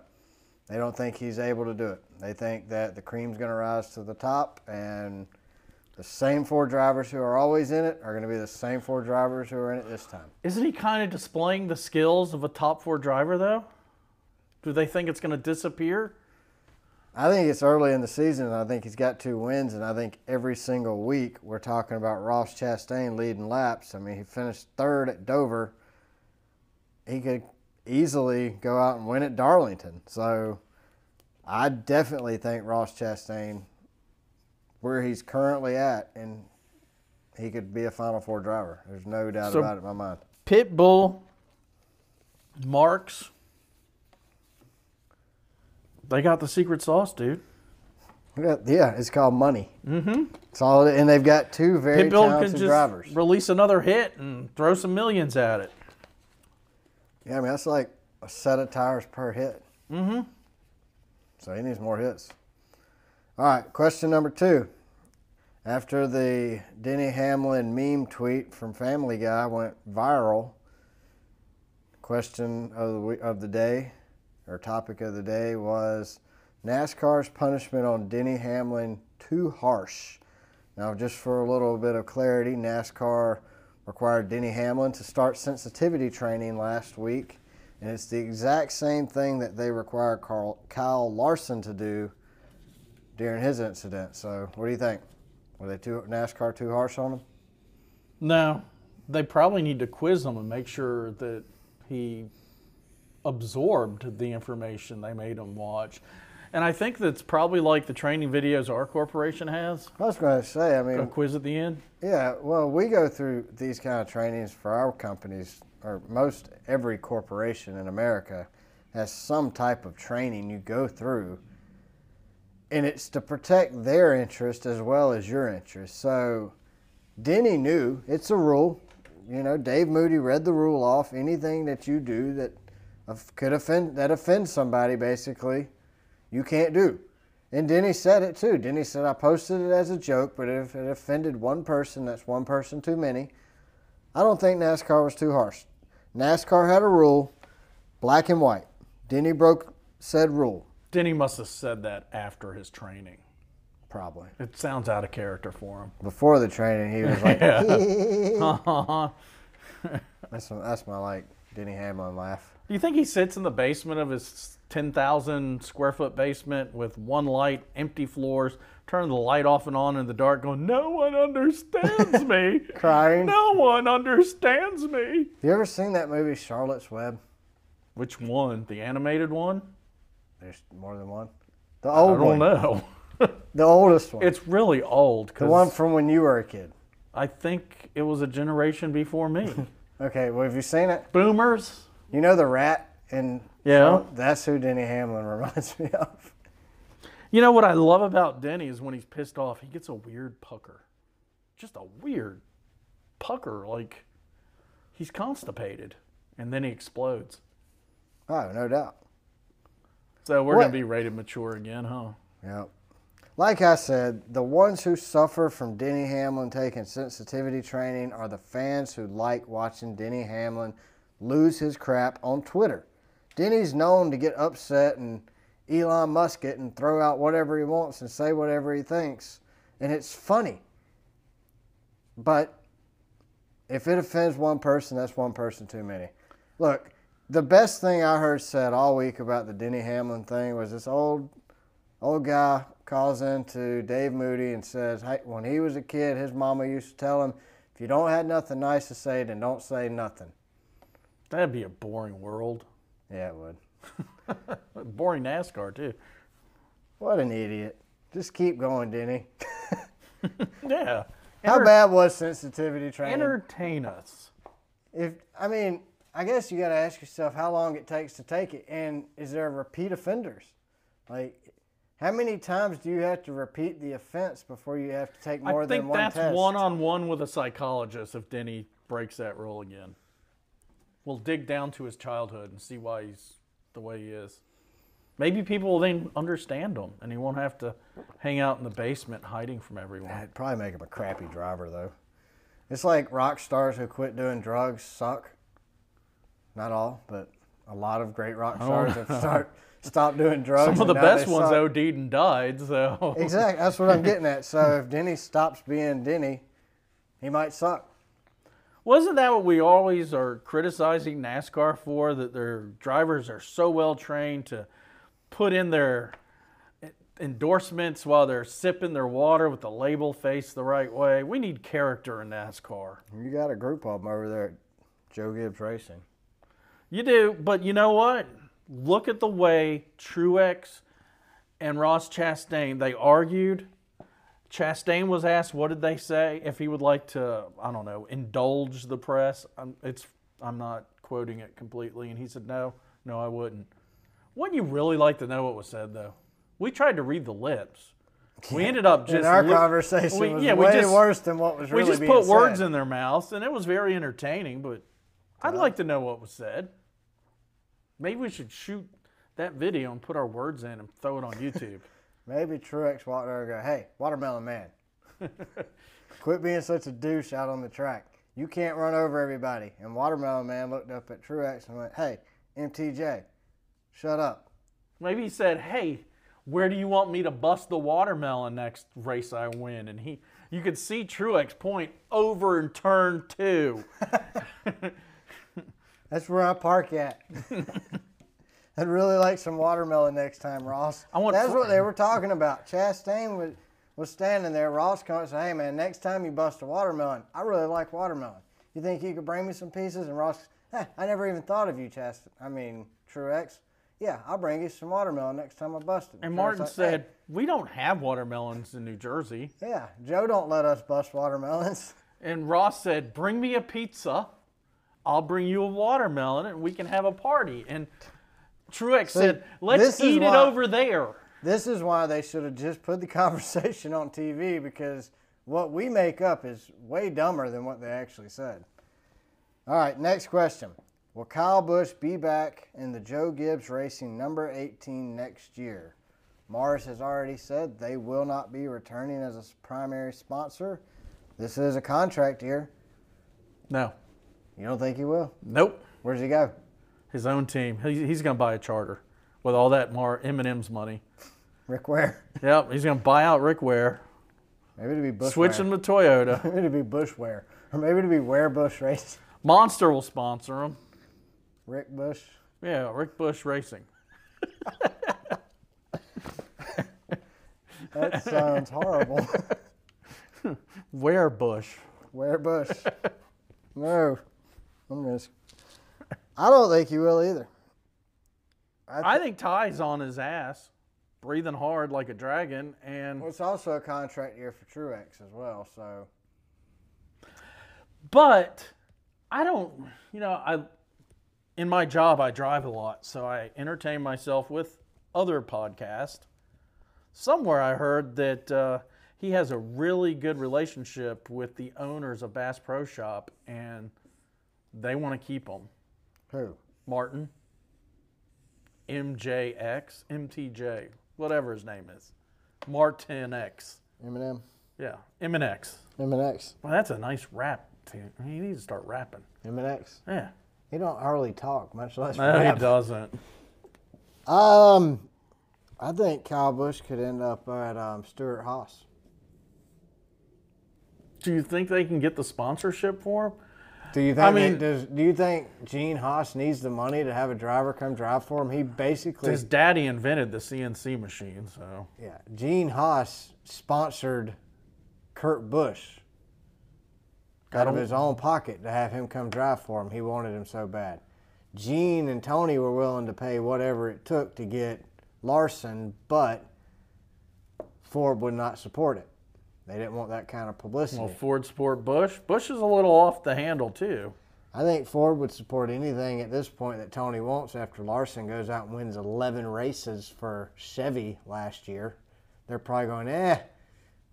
They don't think he's able to do it. They think that the cream's going to rise to the top and the same four drivers who are always in it are going to be the same four drivers who are in it this time. Isn't he kind of displaying the skills of a top four driver, though? Do they think it's going to disappear? I think it's early in the season, and I think he's got two wins, and I think every single week we're talking about Ross Chastain leading laps. I mean, he finished third at Dover. He could easily go out and win at Darlington. So I definitely think Ross Chastain, where he's currently at, and he could be a Final Four driver. There's no doubt So- about it in my mind. Pitbull, Marks, they got the secret sauce, dude. Yeah, yeah, it's called money. Mm-hmm. It's all, and they've got two very Pitbull talented could just drivers. release another hit and throw some millions at it. Yeah, I mean that's like a set of tires per hit. Mm-hmm. So he needs more hits. All right, question number two. After the Denny Hamlin meme tweet from Family Guy went viral, question of the of the day, or topic of the day was NASCAR's punishment on Denny Hamlin too harsh. Now, just for a little bit of clarity, NASCAR required Denny Hamlin to start sensitivity training last week, and it's the exact same thing that they required Carl, Kyle Larson to do during his incident. So, what do you think? Were they too NASCAR too harsh on him? No, they probably need to quiz him and make sure that he absorbed the information they made him watch. And I think that's probably like the training videos our corporation has. I was going to say, I mean, a quiz at the end. Yeah, well, we go through these kind of trainings for our companies, or most every corporation in America has some type of training you go through. And it's to protect their interest as well as your interest. So Denny knew it's a rule. You know, Dave Moody read the rule off. Anything that you do that could offend that offends somebody, basically, you can't do. And Denny said it too. Denny said, I posted it as a joke, but if it offended one person, that's one person too many. I don't think NASCAR was too harsh. NASCAR had a rule, black and white. Denny broke said rule, Denny must have said that after his training. probably. It sounds out of character for him. Before the training, he was like, that's, my, that's my like Denny Hamlin laugh. Do you think he sits in the basement of his 10,000 square foot basement with one light, empty floors, turning the light off and on in the dark, going, No one understands me. Crying. No one understands me. You ever seen that movie Charlotte's Web? Which one? The animated one? There's more than one. The old one. I don't one. know. The oldest one. it's really old the one from when you were a kid. I think it was a generation before me. Okay, well, have you seen it? Boomers? You know the rat and Yeah. That's who Denny Hamlin reminds me of. You know what I love about Denny is when he's pissed off, he gets a weird pucker. Just a weird pucker. Like he's constipated and then he explodes. Oh, no doubt. So we're What- going to be rated mature again, huh? Yep. Like I said, the ones who suffer from Denny Hamlin taking sensitivity training are the fans who like watching Denny Hamlin lose his crap on Twitter. Denny's known to get upset and Elon Musk it and throw out whatever he wants and say whatever he thinks. And it's funny. But if it offends one person, that's one person too many. Look, the best thing I heard said all week about the Denny Hamlin thing was this old old guy calls in to Dave Moody and says, "Hey, when he was a kid, his mama used to tell him, if you don't have nothing nice to say, then don't say nothing." That'd be a boring world. Yeah, it would. Boring NASCAR, too. What an idiot! Just keep going, Denny. Yeah. How Enter- bad was sensitivity training? Entertain us. if I mean, I guess you got to ask yourself how long it takes to take it, and is there repeat offenders? Like, how many times do you have to repeat the offense before you have to take more than one test? I think that's one on one with a psychologist if Denny breaks that rule again. We'll dig down to his childhood and see why he's the way he is. Maybe people will then understand him and he won't have to hang out in the basement hiding from everyone. It'd probably make him a crappy driver, though. It's like rock stars who quit doing drugs suck. Not all, but a lot of great rock oh. stars have start stopped doing drugs. Some of the best ones suck. OD'd and died, so. Exactly. That's what I'm getting at. So if Denny stops being Denny, he might suck. Wasn't that what we always are criticizing NASCAR for? That their drivers are so well trained to put in their endorsements while they're sipping their water with the label faced the right way. We need character in NASCAR. You got a group of them over there at Joe Gibbs Racing. You do, but you know what? Look at the way Truex and Ross Chastain they argued. Chastain was asked, "What did they say? If he would like to, I don't know, indulge the press." I'm, it's I'm not quoting it completely, and he said, "No, no, I wouldn't." Wouldn't you really like to know what was said, though? We tried to read the lips. We ended up just in our li- conversation we- was yeah, we way just- worse than what was really. we just put words in their mouths, and it was very entertaining. But I'd like to know what was said. Maybe we should shoot that video and put our words in and throw it on YouTube. Maybe Truex walked over and go, "Hey, watermelon man, quit being such a douche out on the track. You can't run over everybody." And watermelon man looked up at Truex and went, "Hey, MTJ, shut up." Maybe he said, "Hey, where do you want me to bust the watermelon next race I win?" And he, you could see Truex point over in turn two. That's where I park at. I'd really like some watermelon next time, Ross. I want That's what they were talking about. Chastain was, was standing there. Ross comes and said, Hey, man, next time you bust a watermelon, I really like watermelon. You think you could bring me some pieces? And Ross, hey, I never even thought of you, Chastain. I mean, Truex. Yeah, I'll bring you some watermelon next time I bust it. And Martin like, said, "We don't have watermelons in New Jersey." Yeah, Joe don't let us bust watermelons. And Ross said, "Bring me a pizza. I'll bring you a watermelon, and we can have a party." And Truex said, "Let's eat it over there." This is why they should have just put the conversation on TV because what we make up is way dumber than what they actually said. All right, next question. Will Kyle Busch be back in the Joe Gibbs Racing number 18 next year? Mars has already said they will not be returning as a primary sponsor. This is a contract year. No. You don't think he will? Nope. Where's he go? His own team. He, he's going to buy a charter with all that Mar M&M's money. Rick Ware. Yep. He's going to buy out Rick Ware, Maybe to be Busch. switch him to Toyota. Maybe to be Busch Ware, or maybe to be Ware Busch Race. Monster will sponsor him. Rick Busch. Yeah, Rick Busch Racing. That sounds horrible. Ware Busch? Ware Busch. No, I'm gonna. I don't think he will either. I think Ty's on his ass, breathing hard like a dragon, and Well, it's also a contract year for Truex as well. So but I don't, you know, I in my job I drive a lot, so I entertain myself with other podcasts. Somewhere I heard that uh, he has a really good relationship with the owners of Bass Pro Shop, and they want to keep him. Who? Martin, MJX, MTJ, whatever his name is, Martin X. Eminem. Yeah, MNX. MNX. Well, that's a nice rap. Too. He needs to start rapping. MNX. Yeah. He don't hardly talk, much less No, he doesn't. Um, I think Kyle Busch could end up at um, Stewart Haas. Do you think they can get the sponsorship for him? Do you think? I mean- does? Do you think Gene Haas needs the money to have a driver come drive for him? He basically, His daddy invented the CNC machine, so yeah. Gene Haas sponsored Kurt Busch out of his own pocket to have him come drive for him. He wanted him so bad. Gene and Tony were willing to pay whatever it took to get Larson, but Ford would not support it. They didn't want that kind of publicity. well, Ford Sport Busch. Busch is a little off the handle too. I think Ford would support anything at this point that Tony wants after Larson goes out and wins 11 races for Chevy last year. They're probably going, eh,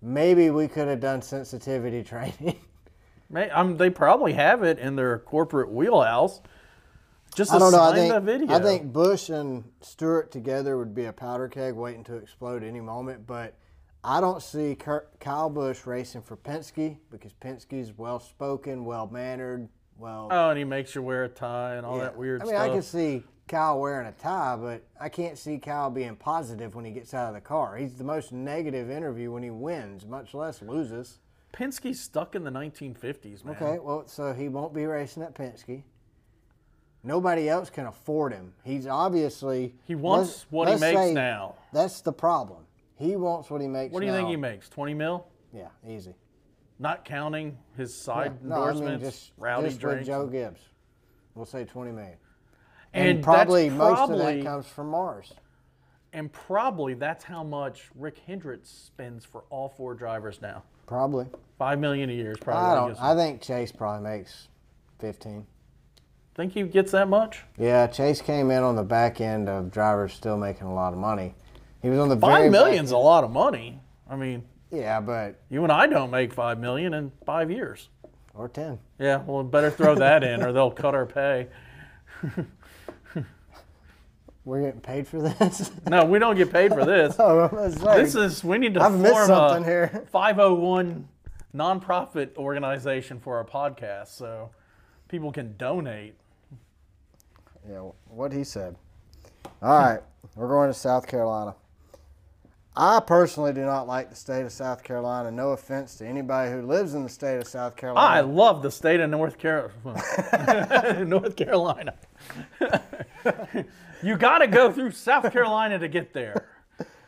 maybe we could have done sensitivity training. May, um, they probably have it in their corporate wheelhouse. Just I don't know. I think, the video. I think Busch and Stewart together would be a powder keg waiting to explode any moment, but I don't see Kyle Busch racing for Penske because Penske's well spoken, well mannered, well. Oh, and he makes you wear a tie and all Yeah. that weird stuff. I mean, stuff. I can see Kyle wearing a tie, but I can't see Kyle being positive when he gets out of the car. He's the most negative interview when he wins, much less loses. Penske's stuck in the 1950s, man. Okay, well, so he won't be racing at Penske. Nobody else can afford him. He's obviously He wants what he makes say now. That's the problem. He wants what he makes. What do you think he makes? 20 mil? Yeah, easy. Not counting his side No, I mean just, rowdy just drinks. Joe Gibbs. We'll say twenty million. and And, probably that's most of that comes from Mars. and probably that's how much Rick Hendricks spends for all four drivers now. Probably. Five million a year is probably. I don't. I think Chase probably makes fifteen. think he gets that much. Yeah, Chase came in on the back end of drivers still making a lot of money. He was on the Five back million's a lot of money. I mean, Yeah, but you and I don't make five million in five years. or ten. Yeah, well, better throw that in, or they'll cut our pay. We're getting paid for this. No, we don't get paid for this. oh, like, This is we need to I've form something a here. 501 nonprofit organization for our podcast, so people can donate. Yeah, what he said. All right, we're going to South Carolina. I personally do not like the state of South Carolina. No offense to anybody who lives in the state of South Carolina. I love the state of North Carolina. North Carolina. you got to go through South Carolina to get there.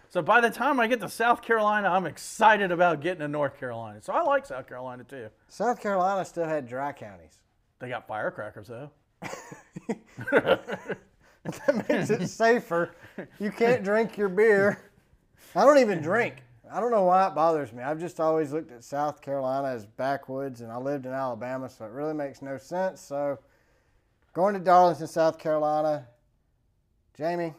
So by the time I get to South Carolina, I'm excited about getting to North Carolina. So I like South Carolina too. South Carolina still had dry counties. They got firecrackers though. That makes it safer. You can't drink your beer. I don't even drink. I don't know why it bothers me. I've just always looked at South Carolina as backwoods, and I lived in Alabama, so it really makes no sense. So, going to Darlington, South Carolina. Jamie,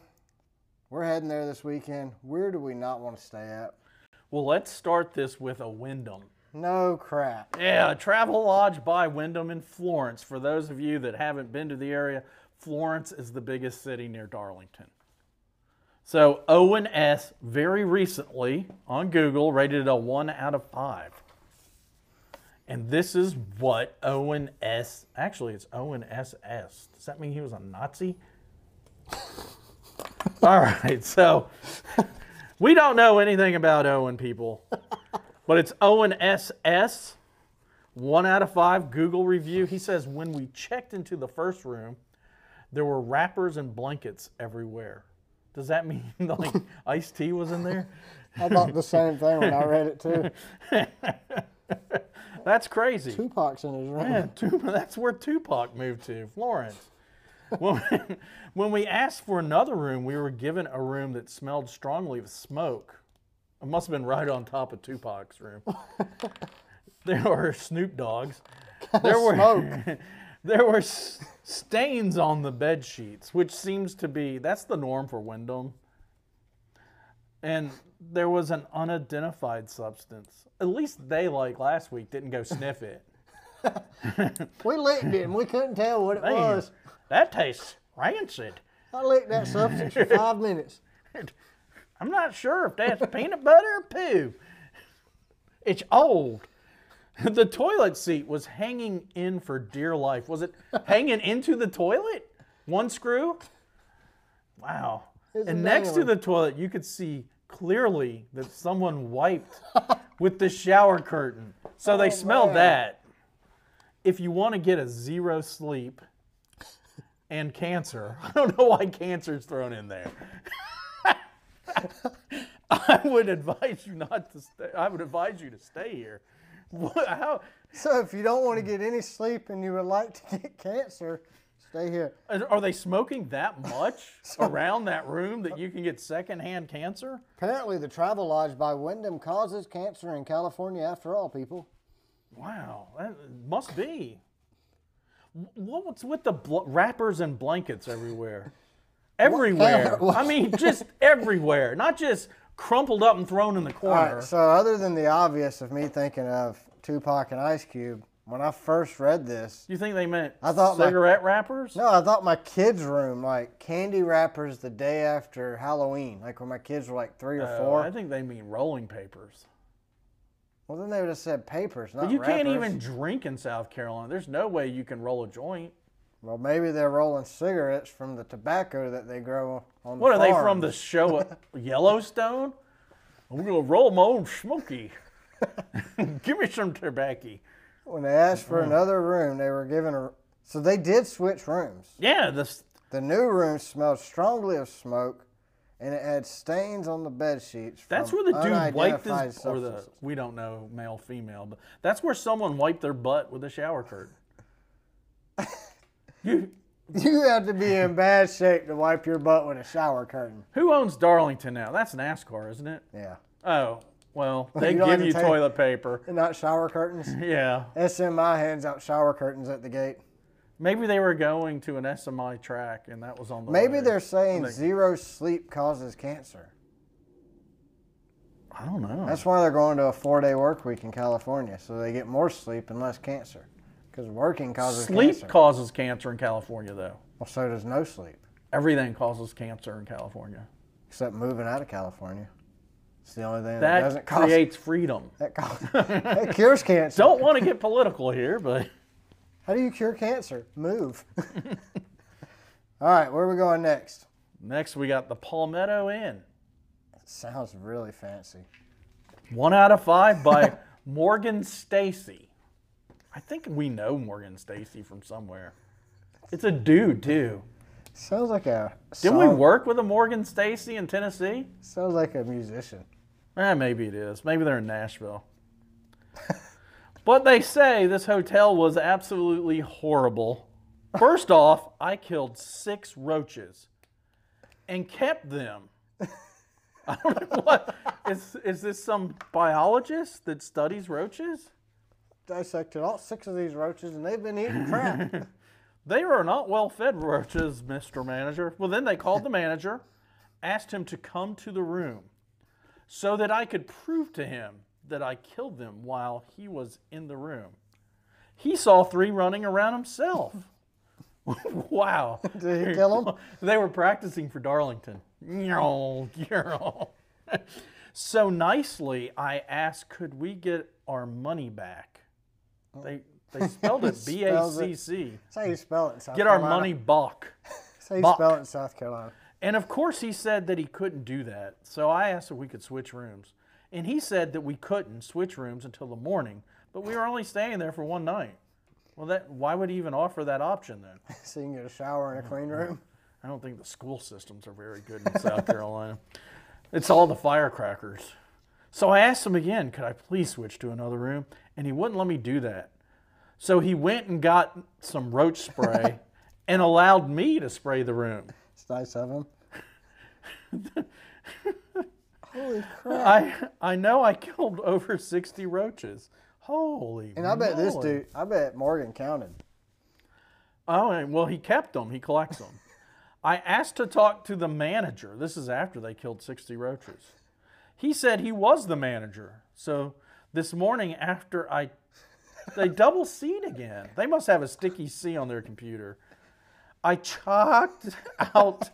we're heading there this weekend. Where do we not want to stay at? Well, let's start this with a Wyndham. No crap. Yeah, Travelodge by Wyndham in Florence. For those of you that haven't been to the area, Florence is the biggest city near Darlington. So Owen S. very recently on Google rated a one out of five. And this is what Owen S. Actually, it's Owen SS. Does that mean he was a Nazi? All right, so we don't know anything about Owen, people, but it's Owen SS. One out of five Google review. He says when we checked into the first room, there were wrappers and blankets everywhere. Does that mean like Ice-T was in there? I thought the same thing when I read it too. That's crazy. Tupac's in his room. Yeah, Tup- that's where Tupac moved to, Florence. when, when we asked for another room, we were given a room that smelled strongly of smoke. It must have been right on top of Tupac's room. there were Snoop Dogs. There were smoke? There were s- stains on the bed sheets, which seems to be that's the norm for Wyndham. And there was an unidentified substance. At least they, like last week, didn't go sniff it. We licked it and we couldn't tell what it Man, was. that tastes rancid. I licked that substance for five minutes. I'm not sure if that's peanut butter or poo. It's old. The toilet seat was hanging in for dear life. Was it hanging into the toilet? One screw? Wow. And next to the toilet, you could see clearly that someone wiped with the shower curtain. So they smelled man. that. If you want to get a zero sleep and cancer, I don't know why cancer's thrown in there. I would advise you not to stay. I would advise you to stay here. What, how, So if you don't want to get any sleep and you would like to get cancer, stay here. are they smoking that much around that room that you can get secondhand cancer? Apparently, the Travelodge by Wyndham causes cancer in California. After all, people. Wow, that must be. What's with the bl- wrappers and blankets everywhere? Everywhere. I mean, just everywhere. Not just crumpled up and thrown in the corner. right. So other than the obvious of me thinking of Tupac and Ice Cube, when I first read this, you think they meant I thought my- cigarette wrappers? no, I thought my kids' room like candy wrappers the day after Halloween, like when my kids were like three or four. I think they mean rolling papers. Well, then they would have said papers, not But you can't even drink in South Carolina. There's no way you can roll a joint. Well, maybe they're rolling cigarettes from the tobacco that they grow on the What are they from the show uh, Yellowstone? I'm gonna roll my own smoky. Give me some tobacco. When they asked for oh. another room, they were given a. So they did switch rooms. Yeah, this The new room smelled strongly of smoke, and it had stains on the bed sheets. that's from where the dude wiped unidentified his or the substances. we don't know male female, but that's where someone wiped their butt with a shower curtain. you, You have to be in bad shape to wipe your butt with a shower curtain. who owns Darlington now? That's NASCAR, isn't it? Yeah, Oh, well, they you give you toilet paper. and not shower curtains. Yeah, SMI hands out shower curtains at the gate. maybe they were going to an SMI track and that was on the Maybe way. they're saying They- zero sleep causes cancer. I don't know. That's why they're going to a four-day work week in California, so they get more sleep and less cancer. Because working causes Sleep cancer. causes cancer in California, though. well, so does no sleep, Everything causes cancer in California. except moving out of California. It's the only thing that, That doesn't cause creates freedom. that, cause, that cures cancer. Don't want to get political here, but How do you cure cancer? Move. All right, where are we going next? next we got the Palmetto Inn. Sounds really fancy. One out of five by Morgan Stacy. I think we know Morgan Stacy from somewhere. It's a dude too. Sounds like a Didn't we work with a Morgan Stacy in Tennessee? Sounds like a musician. Eh, maybe it is. Maybe they're in Nashville. but they say this hotel was absolutely horrible. First off, I killed six roaches and kept them. I don't know what is is this some biologist that studies roaches? Dissected all six of these roaches, and they've been eating crap. They are not well fed roaches, Mr. Manager. Well, then they called the manager, asked him to come to the room so that I could prove to him that I killed them while he was in the room. He saw three running around himself. wow. Did he kill them? They were practicing for Darlington. So nicely, I asked, could we get our money back? They they spelled it B A C C. Spells it- C C. That's how you spell it in South Get our money back. That's how you Buck. spell it in South Carolina. And of course, he said that he couldn't do that. So I asked if we could switch rooms. And he said that we couldn't switch rooms until the morning, but we were only staying there for one night. Well, that why would he even offer that option then? So you can get a shower and a clean mm-hmm. room. I don't think the school systems are very good in South Carolina. It's all the firecrackers. So I asked him again, could I please switch to another room? And he wouldn't let me do that. So he went and got some roach spray and allowed me to spray the room. Nice of. Holy crap. I I know I killed over 60 roaches. Holy And I bet this dude, I bet Morgan counted. Oh, well, he kept them. He collects them. I asked to talk to the manager. This is after they killed 60 roaches. He said he was the manager. So this morning, after I, they double C'd again. They must have a sticky C on their computer. I chalked out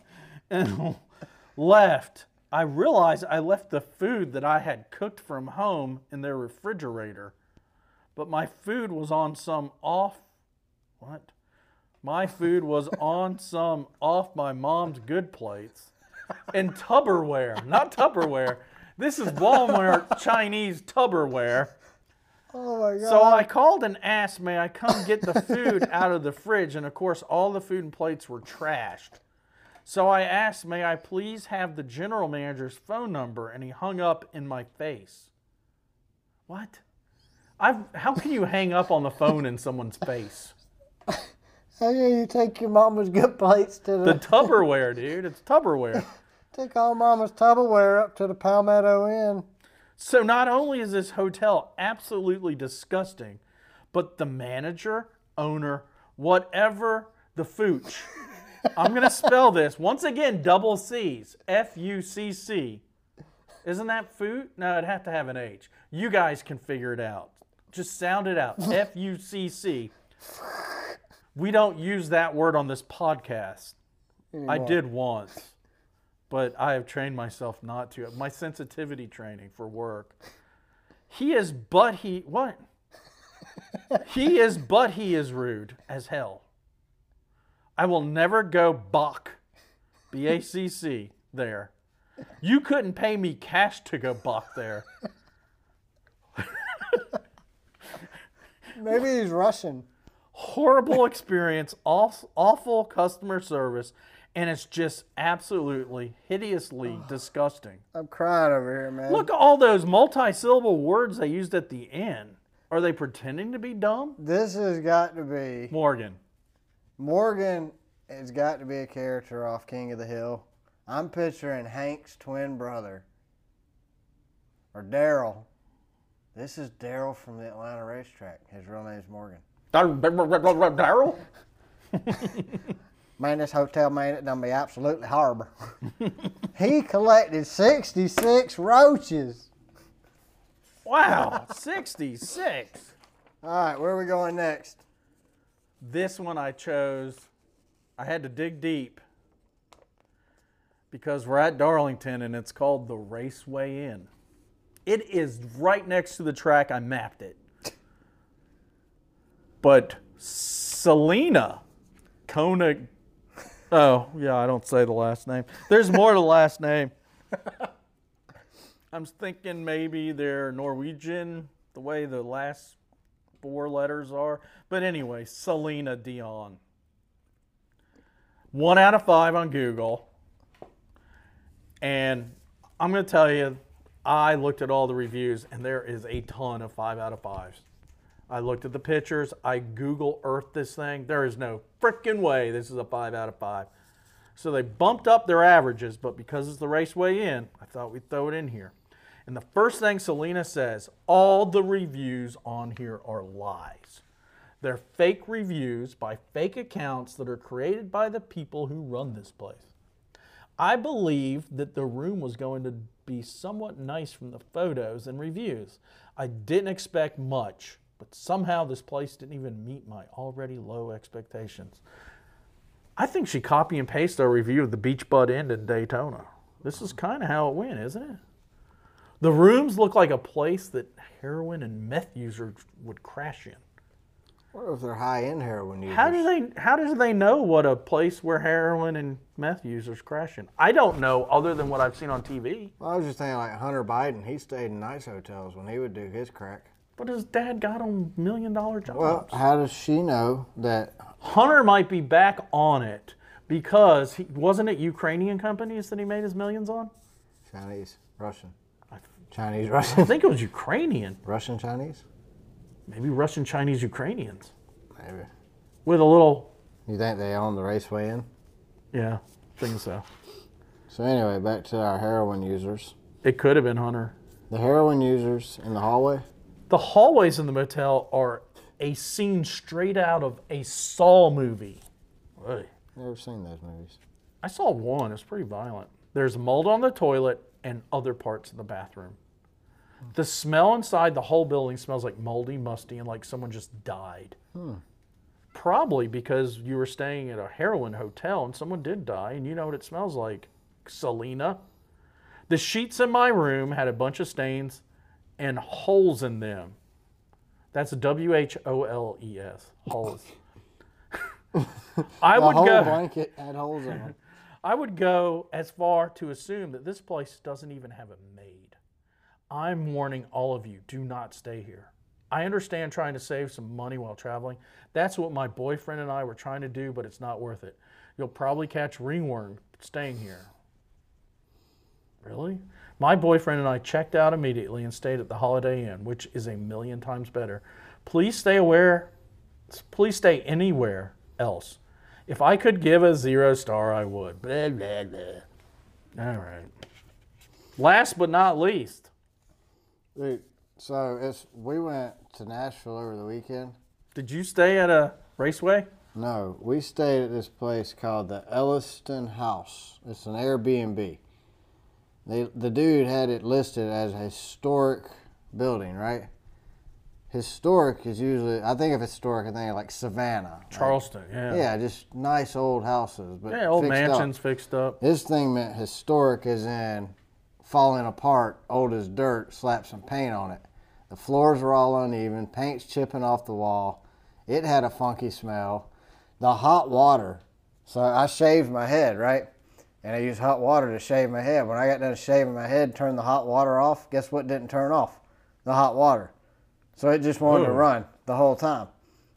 and left. I realized I left the food that I had cooked from home in their refrigerator, but my food was on some off. What? My food was on some off my mom's good plates and Tupperware, not Tupperware. This is Walmart Chinese Tupperware. Oh my god. So I called and asked, may I come get the food out of the fridge? And of course, all the food and plates were trashed. So I asked, may I please have the general manager's phone number? And he hung up in my face. What? I've, how can you hang up on the phone in someone's face? How do you take your mama's good plates to the, The Tupperware, dude. It's Tupperware. take all mama's Tupperware up to the Palmetto Inn? So not only is this hotel absolutely disgusting, but the manager, owner, whatever the fooch. I'm gonna spell this once again, double C's, F U C C. Isn't that food? No, it'd have to have an H. You guys can figure it out. Just sound it out. F U C C. We don't use that word on this podcast. I did once, but I have trained myself not to. My sensitivity training for work. He is, but he what? he is, but he is rude as hell. I will never go Bach, B A C C, there. You couldn't pay me cash to go Bach there. Maybe he's Russian. horrible experience, awful customer service, and it's just absolutely hideously disgusting. I'm crying over here, man. Look at all those multi-syllable words they used at the end. Are they pretending to be dumb? This has got to be Morgan. Morgan. Has got to be a character off King of the Hill. I'm picturing Hank's twin brother, or Daryl. This is Daryl from the Atlanta racetrack. His real name's Morgan. Daryl? Man, this hotel made it done be absolutely horrible. he collected 66 roaches. Wow, 66. All right, where are we going next? This one I chose. I had to dig deep because we're at Darlington and it's called the Raceway Inn. It is right next to the track. I mapped it. But Selena Koenig. Oh, yeah, I don't say the last name. There's more to the last name. I'm thinking maybe they're Norwegian, the way the last four letters are. But anyway, Selena Dion. One out of five on Google. And I'm going to tell you, I looked at all the reviews, and there is a ton of five out of fives. I looked at the pictures. I Google Earth this thing. There is no freaking way this is a five out of five. So they bumped up their averages, but because it's the Raceway Inn, I thought we'd throw it in here. And the first thing Selena says all the reviews on here are lies. They're fake reviews by fake accounts that are created by the people who run this place. I believe that the room was going to be somewhat nice from the photos and reviews. I didn't expect much, but somehow this place didn't even meet my already low expectations. I think she copy and pasted our review of the Beach Bud Inn in Daytona. This is kind of how it went, isn't it? The rooms look like a place that heroin and meth users would crash in. What if they're high end heroin users? How do they how do they know what a place where heroin and meth users crash in? I don't know other than what I've seen on TV. Well, I was just thinking like Hunter Biden. He stayed in nice hotels when he would do his crack. But his dad got him million dollar jobs. Well, how does she know that? Hunter might be back on it because he wasn't it Ukrainian companies that he made his millions on? Chinese, Russian, Chinese, Russian. I think it was Ukrainian, Russian, Chinese. maybe Russian, Chinese, Ukrainians, Maybe. with a little You think they own the raceway Inn? yeah, think so. So anyway, back to our heroin users. It could have been Hunter. The heroin users in the hallway. The hallways in the motel are a scene straight out of a Saw movie. Ugh. Never seen those movies. I saw one. It's pretty violent. There's mold on the toilet and other parts of the bathroom. The smell inside the whole building smells like moldy, musty, and like someone just died. Hmm. Probably because you were staying at a heroin hotel and someone did die, and you know what it smells like Selena. The sheets in my room had a bunch of stains and holes in them. That's W H O L E S. Holes. I The would whole go. blanket had holes in it. I would go as far to assume that this place doesn't even have a maid. I'm warning all of you do not stay here. I understand trying to save some money while traveling. That's what my boyfriend and I were trying to do, but it's not worth it. You'll probably catch ringworm staying here. Really? My boyfriend and I checked out immediately and stayed at the Holiday Inn, which is a million times better. Please stay aware. Please stay anywhere else. If I could give a zero star, I would. Blah, blah, blah. All right. Last but not least, Dude, so it's we went to Nashville over the weekend. did you stay at a raceway? No, we stayed at this place called the Elliston House. It's an Airbnb. They, the dude had it listed as a historic building, right? Historic is usually, I think of historic, I think like Savannah. like- Charleston, yeah. yeah, just nice old houses. But Yeah, old fixed up. mansions fixed up. This thing meant historic as in falling apart, old as dirt, slap some paint on it. The floors were all uneven, paint's chipping off the wall. It had a funky smell. The hot water, so I shaved my head, right? And I used hot water to shave my head. When I got done shaving my head, turned the hot water off, guess what didn't turn off? The hot water. So it just wanted to run the whole time.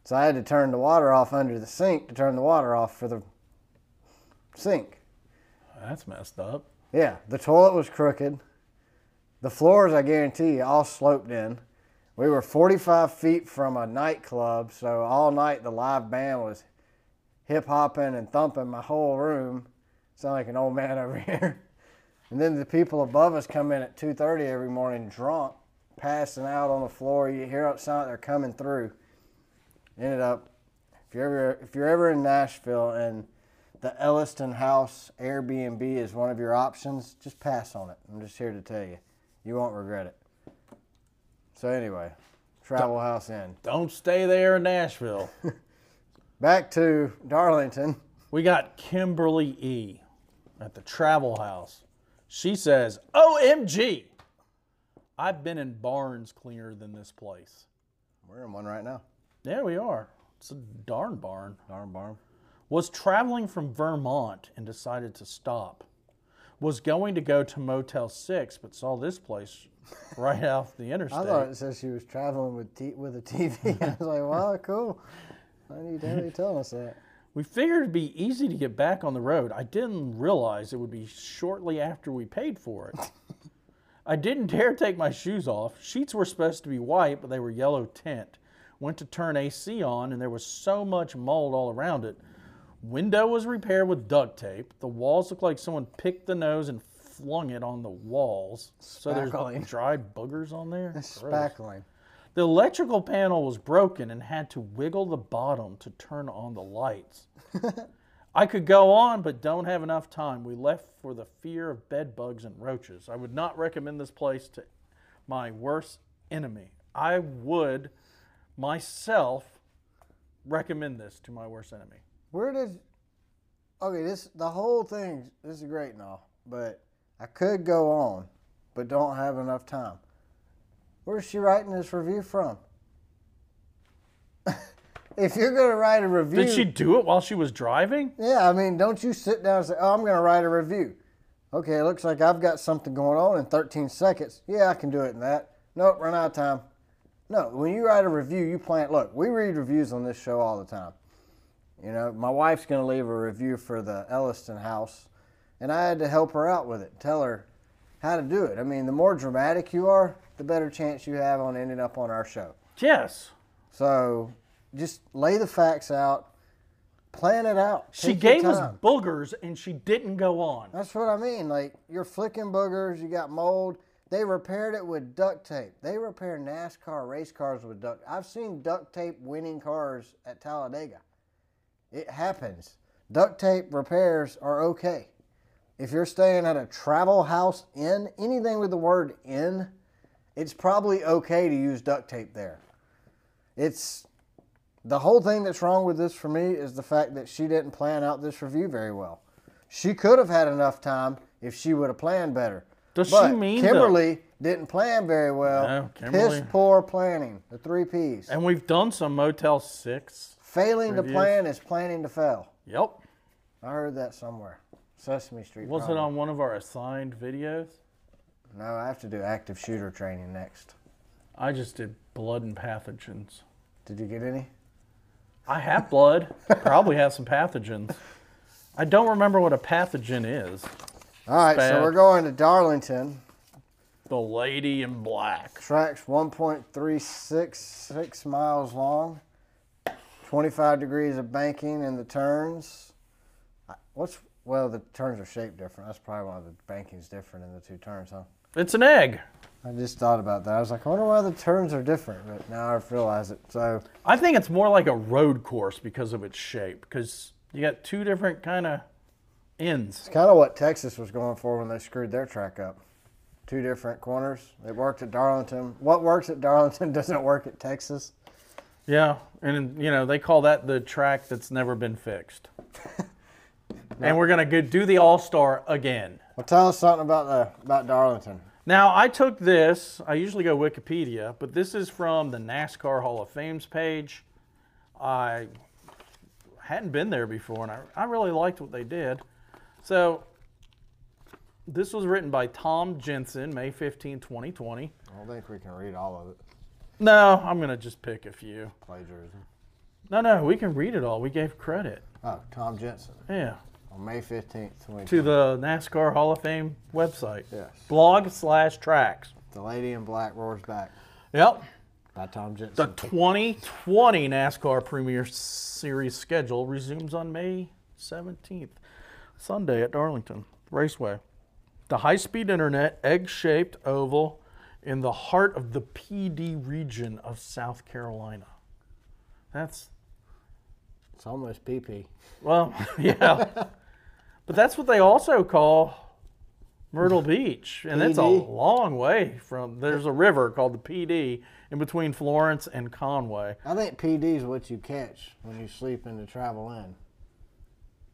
So I had to turn the water off under the sink to turn the water off for the sink. That's messed up. Yeah, the toilet was crooked. The floors, I guarantee you, all sloped in. We were 45 feet from a nightclub, so all night the live band was hip hopping and thumping my whole room. Sound like an old man over here. And then the people above us come in at 2:30 every morning, drunk, passing out on the floor. You hear it sound like they're coming through. Ended up, if you're ever if you're ever in Nashville and the Elliston House Airbnb is one of your options, just pass on it. I'm just here to tell you, you won't regret it. So anyway, Travel House Inn. Don't stay there in Nashville. Back to Darlington. We got Kimberly E at the Travel House. She says, OMG, I've been in barns cleaner than this place. We're in one right now. There we are. It's a darn barn. Darn barn. Was traveling from Vermont and decided to stop. Was going to go to Motel 6, but saw this place right off the interstate. I thought it said she was traveling with t- with a TV. I was like, wow, cool. Why are you, why are you telling us that? We figured it'd be easy to get back on the road. I didn't realize it would be shortly after we paid for it. I didn't dare take my shoes off. Sheets were supposed to be white, but they were yellow tint. Went to turn AC on, and there was so much mold all around it. Window was repaired with duct tape. The walls looked like someone picked the nose and flung it on the walls. So there's dried boogers on there. Spackling. The electrical panel was broken and had to wiggle the bottom to turn on the lights. I could go on, but don't have enough time. We left for the fear of bed bugs and roaches. I would not recommend this place to my worst enemy. I would myself recommend this to my worst enemy. Where did? Okay, this the whole thing. This is great and all, but I could go on, but don't have enough time. Where's she writing this review from? if you're going to write a review. Did she do it while she was driving? Yeah, I mean, don't you sit down and say, oh, I'm going to write a review. Okay, it looks like I've got something going on in 13 seconds. Yeah, I can do it in that. Nope, run out of time. No, when you write a review, you plan. Look, we read reviews on this show all the time. You know, my wife's going to leave a review for the Elliston house, and I had to help her out with it, tell her how to do it. I mean, the more dramatic you are, the better chance you have on ending up on our show. Yes. So just lay the facts out, plan it out. She Take gave us boogers and she didn't go on. That's what I mean. Like you're flicking boogers, you got mold. They repaired it with duct tape. They repair NASCAR race cars with duct. I've seen duct tape winning cars at Talladega. It happens. Duct tape repairs are okay. If you're staying at a travel house inn, anything with the word inn, it's probably okay to use duct tape there. It's the whole thing that's wrong with this for me is the fact that she didn't plan out this review very well. She could have had enough time if she would have planned better. Does but she mean Kimberly didn't plan very well? No, Kimberly- Piss poor planning. The three P's. And we've done some Motel 6. Failing to plan is planning to fail. Yep. I heard that somewhere. Sesame Street. Was it on one of our assigned videos? No, I have to do active shooter training next. I just did blood and pathogens. Did you get any? I have blood. Probably have some pathogens. I don't remember what a pathogen is. All right, so we're going to Darlington. The lady in black. Track's 1.366 miles long. 25 degrees of banking in the turns. What's well, the turns are shaped different. That's probably why the banking's different in the two turns, huh? It's an egg. I just thought about that. I was like, I wonder why the turns are different, but now I've realized it. So I think it's more like a road course because of its shape. Because you got two different kind of ends. it's kind of what Texas was going for when they screwed their track up. Two different corners. It worked at Darlington. What works at Darlington doesn't work at Texas. Yeah, and you know they call that the track that's never been fixed. And we're gonna go do the All Star again. Well, tell us something about the about Darlington. Now I took this. I usually go Wikipedia, but this is from the NASCAR Hall of Fame's page. I hadn't been there before, and I, I really liked what they did. So this was written by Tom Jensen, May 15, 2020. I don't think we can read all of it. No, I'm gonna just pick a few. Plagiarism. No, no, we can read it all. We gave credit. Oh, Tom Jensen Yeah. On May 15th, to the NASCAR Hall of Fame website. Yes. Blog slash tracks. The Lady in Black Roars Back Yep. by Tom The 2020 NASCAR Premier Series schedule resumes on May 17th, Sunday at Darlington Raceway. The high speed internet, egg shaped oval in the heart of the Pee Dee region of South Carolina. That's, It's almost PP. well, yeah. But that's what they also call Myrtle Beach. And it's a long way from, there's a river called the Pee Dee in between Florence and Conway. I think PD is what you catch when you sleep in the travel inn.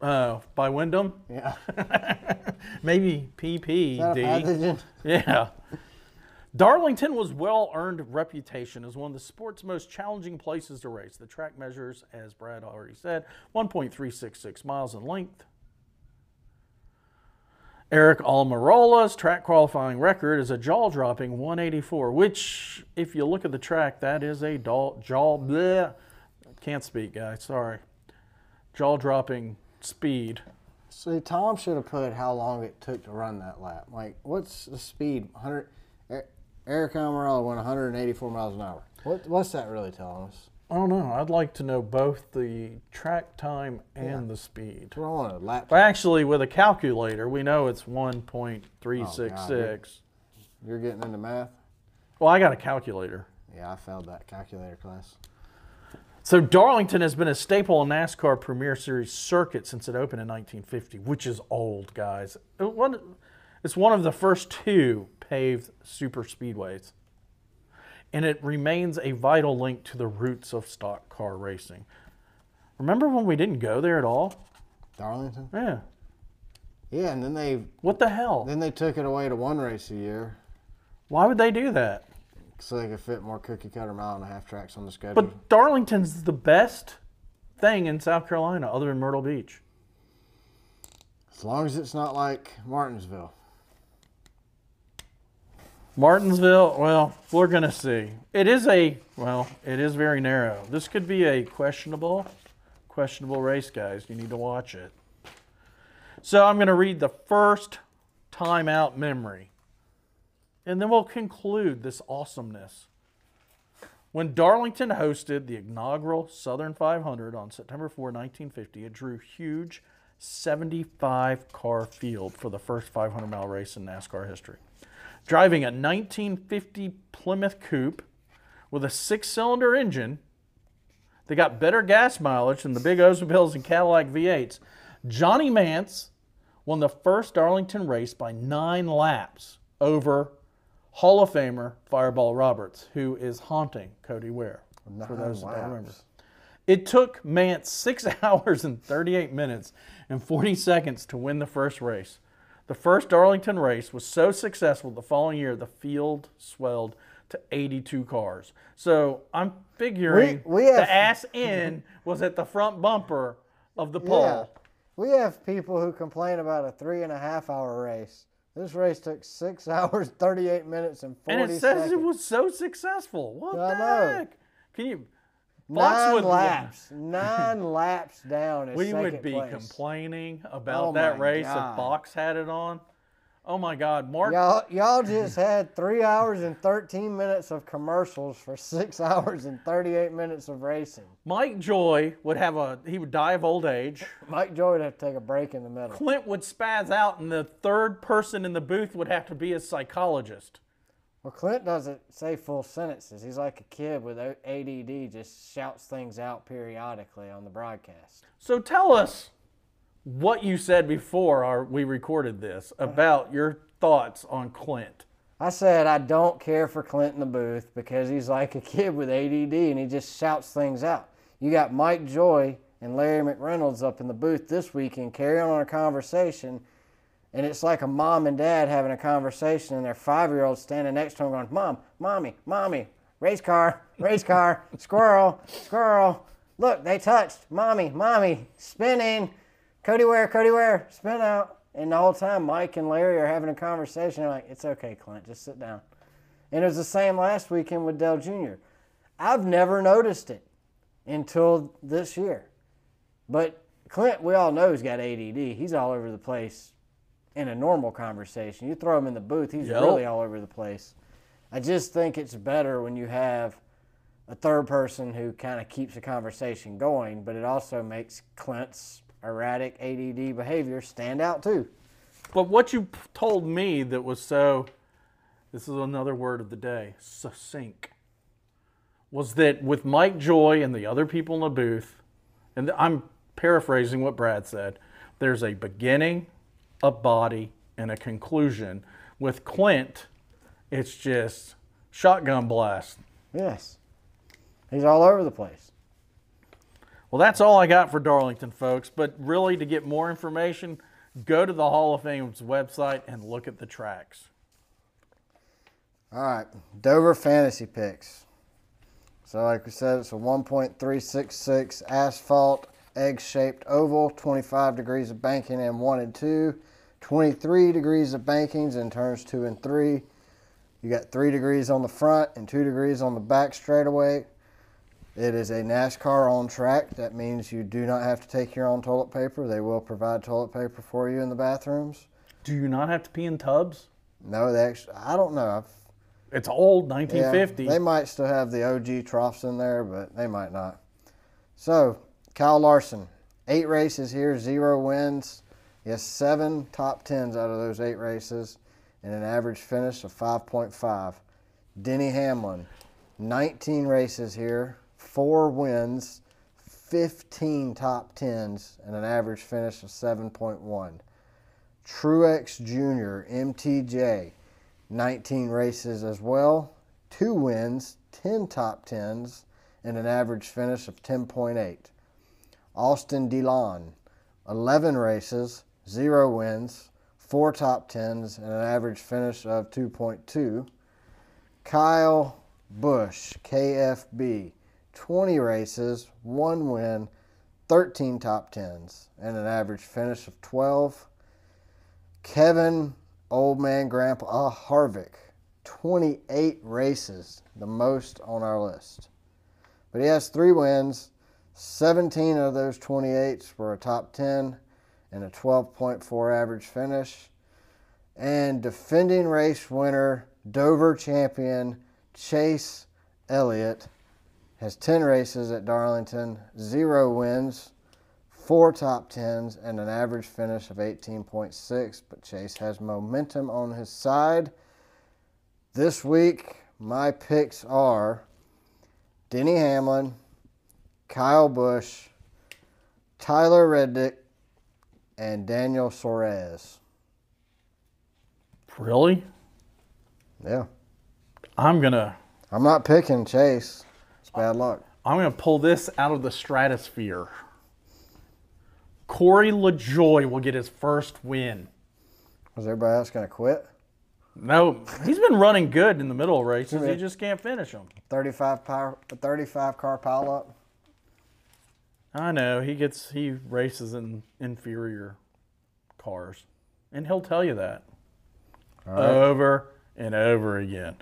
Oh, by Wyndham? Yeah. Maybe PPD. Yeah. Darlington was well earned reputation as one of the sport's most challenging places to race. The track measures, as Brad already said, 1.366 miles in length. Aric Almirola's track qualifying record is a jaw dropping 184, which, if you look at the track, that is a jaw, bleh. Can't speak, guys. Sorry. Jaw dropping speed. See, Tom should have put how long it took to run that lap. Like, what's the speed? 100. Er- Aric Almirola went 184 miles an hour. What, what's that really telling us? I don't know. I'd like to know both the track time and the speed. We're on a lap. But actually, with a calculator, we know it's 1.366. Oh, You're getting into math? well, I got a calculator. Yeah, I failed that calculator class. So Darlington has been a staple in NASCAR Premier Series circuit since it opened in 1950, which is old, guys. It's one of the first two paved super speedways. And it remains a vital link to the roots of stock car racing. Remember when we didn't go there at all? Darlington? Yeah. Yeah, and then they What the hell? then they took it away to one race a year Why would they do that? so they could fit more cookie cutter mile and a half tracks on the schedule. But Darlington's the best thing in South Carolina other than Myrtle Beach. as long as it's not like Martinsville. Martinsville, well, we're going to see. It is a, well, it is very narrow. This could be a questionable, questionable race, guys. You need to watch it. So I'm going to read the first timeout memory. And then we'll conclude this awesomeness. When Darlington hosted the inaugural Southern 500 on September 4, 1950, it drew huge 75 car field for the first 500 mile race in NASCAR history. Driving a 1950 Plymouth Coupe with a six cylinder engine, they got better gas mileage than the big Oldsmobiles and Cadillac V8s. Johnny Mantz won the first Darlington race by nine laps over Hall of Famer Fireball Roberts, who is haunting Cody Ware. For those that don't remember. It took Mantz six hours and 38 minutes and 40 seconds to win the first race. The first Darlington race was so successful the following year, the field swelled to 82 cars. So I'm figuring We- we have- the ass in was at the front bumper of the pole. Yeah. We have people who complain about a three and a half hour race. This race took six hours, 38 minutes, and 40 seconds. And it says seconds. it was so successful. What I the know. heck? Can you? Nine would- laps. nine laps down. Is We would be place. complaining about Oh that race God. if Fox had it on. Oh my God, Mark! Y'all, y'all just had three hours and 13 minutes of commercials for six hours and 38 minutes of racing. Mike Joy would have a he would die of old age. Mike Joy would have to take a break in the middle. Clint would spaz out, and the third person in the booth would have to be a psychologist. Well, Clint doesn't say full sentences. He's like a kid with ADD, just shouts things out periodically on the broadcast. So tell us what you said before our, we recorded this about your thoughts on Clint. I said I don't care for Clint in the booth because he's like a kid with ADD and he just shouts things out. You got Mike Joy and Larry McReynolds up in the booth this weekend carrying on a conversation, and it's like a mom and dad having a conversation, and their five year old standing next to them going, Mom, Mommy, Mommy, race car, race car, squirrel, squirrel. Look, they touched. Mommy, Mommy, spinning. Cody Ware, Cody Ware, spin out. And the whole time, Mike and Larry are having a conversation. Like, it's okay, Clint, just sit down. And it was the same last weekend with Dale Jr. I've never noticed it until this year. But Clint, we all know he's got ADD. He's all over the place in a normal conversation. You throw him in the booth, he's Yep. really all over the place. I just think it's better when you have a third person who kind of keeps the conversation going, but it also makes Clint's erratic ADD behavior stand out too. But what you told me that was so, this is another word of the day, succinct, was that with Mike Joy and the other people in the booth, and I'm paraphrasing what Brad said, there's a beginning, a body, and a conclusion. With Clint, it's just shotgun blast. Yes. He's all over the place. Well, that's all I got for Darlington, folks. But really, to get more information, go to the Hall of Fame's website and look at the tracks. All right, Dover fantasy picks. So, like we said, it's a 1.366 asphalt egg shaped oval, 25 degrees of banking in one and two, 23 degrees of bankings in turns two and three. You got three degrees on the front and two degrees on the back straightaway. It is a NASCAR on track. That means you do not have to take your own toilet paper. They will provide toilet paper for you in the bathrooms. Do you not have to pee in tubs? No, they actually, I don't know. I've It's old, Yeah, 1950. they might still have the OG troughs in there, but they might not. So, Kyle Larson, eight races here, zero wins. He has seven top tens out of those eight races and an average finish of 5.5. Denny Hamlin, 19 races here, four wins, 15 top tens, and an average finish of 7.1. Truex Jr., MTJ, 19 races as well, two wins, 10 top tens, and an average finish of 10.8. Austin Dillon, 11 races, zero wins, four top tens, and an average finish of 2.2. Kyle Busch, KFB, 20 races, one win, 13 top tens, and an average finish of 12. Kevin Old Man Grandpa Harvick, 28 races, the most on our list. But he has three wins. 17 of those 28s were a top 10 and a 12.4 average finish. And defending race winner, Dover champion Chase Elliott has 10 races at Darlington, zero wins, four top 10s, and an average finish of 18.6. But Chase has momentum on his side. This week, my picks are Denny Hamlin, Kyle Busch, Tyler Reddick, and Daniel Suarez. Really? Yeah. I'm gonna I'm not picking Chase. It's bad luck. I'm gonna pull this out of the stratosphere. Corey LaJoie will get his first win. Is everybody else to quit? No, he's been running good in the middle of races. He just can't finish them. 35 power, 35 car pileup. I know he gets he races in inferior cars, and he'll tell you that over and over again.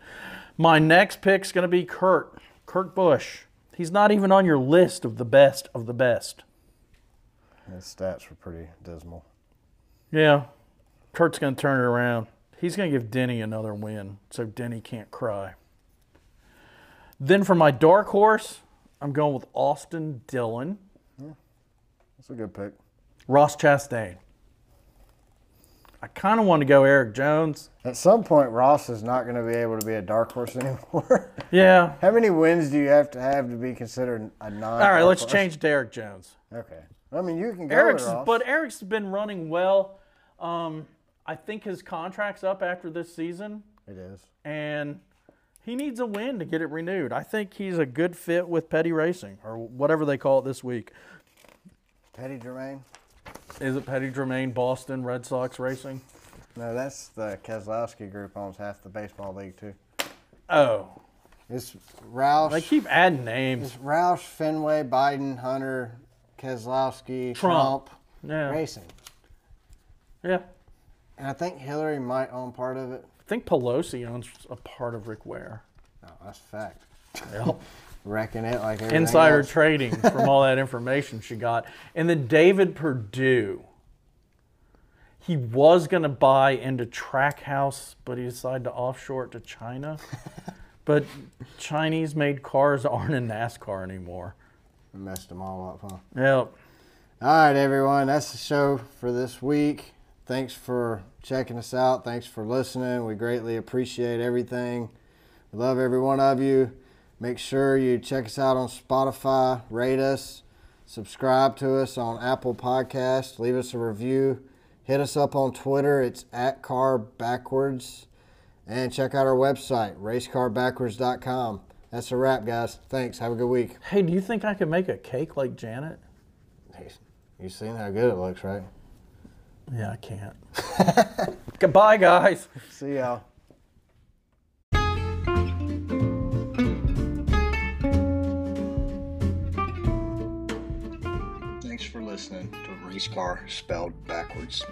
My next pick's going to be Kurt Kurt Busch. He's not even on your list of the best of the best. His stats were pretty dismal. Yeah, Kurt's going to turn it around. He's going to give Denny another win, so Denny can't cry. Then for my dark horse, I'm going with Austin Dillon, That's a good pick. Ross Chastain. I kind of want to go Erik Jones. At some point, Ross is not going to be able to be a dark horse anymore. Yeah. How many wins do you have to have to be considered a non? All right, let's change to Erik Jones. Okay. I mean, you can go Erik's, with Ross. but Erik's been running well. Um, I think his contract's up after this season, it is. and he needs a win to get it renewed. I think he's a good fit with Petty Racing or whatever they call it this week. Petty Germain. Is it Petty Germain Boston Red Sox Racing? No, that's the Keselowski group owns half the baseball league too. Oh, It's Roush. they keep adding names. It's Roush, Fenway, Biden, Hunter, Keselowski, Trump, Trump. Yeah, Racing. yeah. And I think Hillary might own part of it. I think Pelosi owns a part of Rick Ware. No, that's fact. Yep. Wrecking it like Insider else. trading from all that information she got. And then David Perdue. He was going to buy into Trackhouse, but he decided to offshore it to China. but Chinese made cars aren't in NASCAR anymore. Messed them all up, huh? Yep. All right, everyone. That's the show for this week. Thanks for checking us out. Thanks for listening. We greatly appreciate everything. We love every one of you. Make sure you check us out on Spotify, rate us, subscribe to us on Apple Podcasts, leave us a review. Hit us up on Twitter. It's at Car Backwards. And check out our website, racecarbackwards.com. That's a wrap, guys. Thanks. Have a good week. Hey, do you think I could make a cake like Janet? Hey, you seen how good it looks, right? Yeah, I can't. Goodbye, guys. See y'all. Listening to Race Car Spelled Backwards.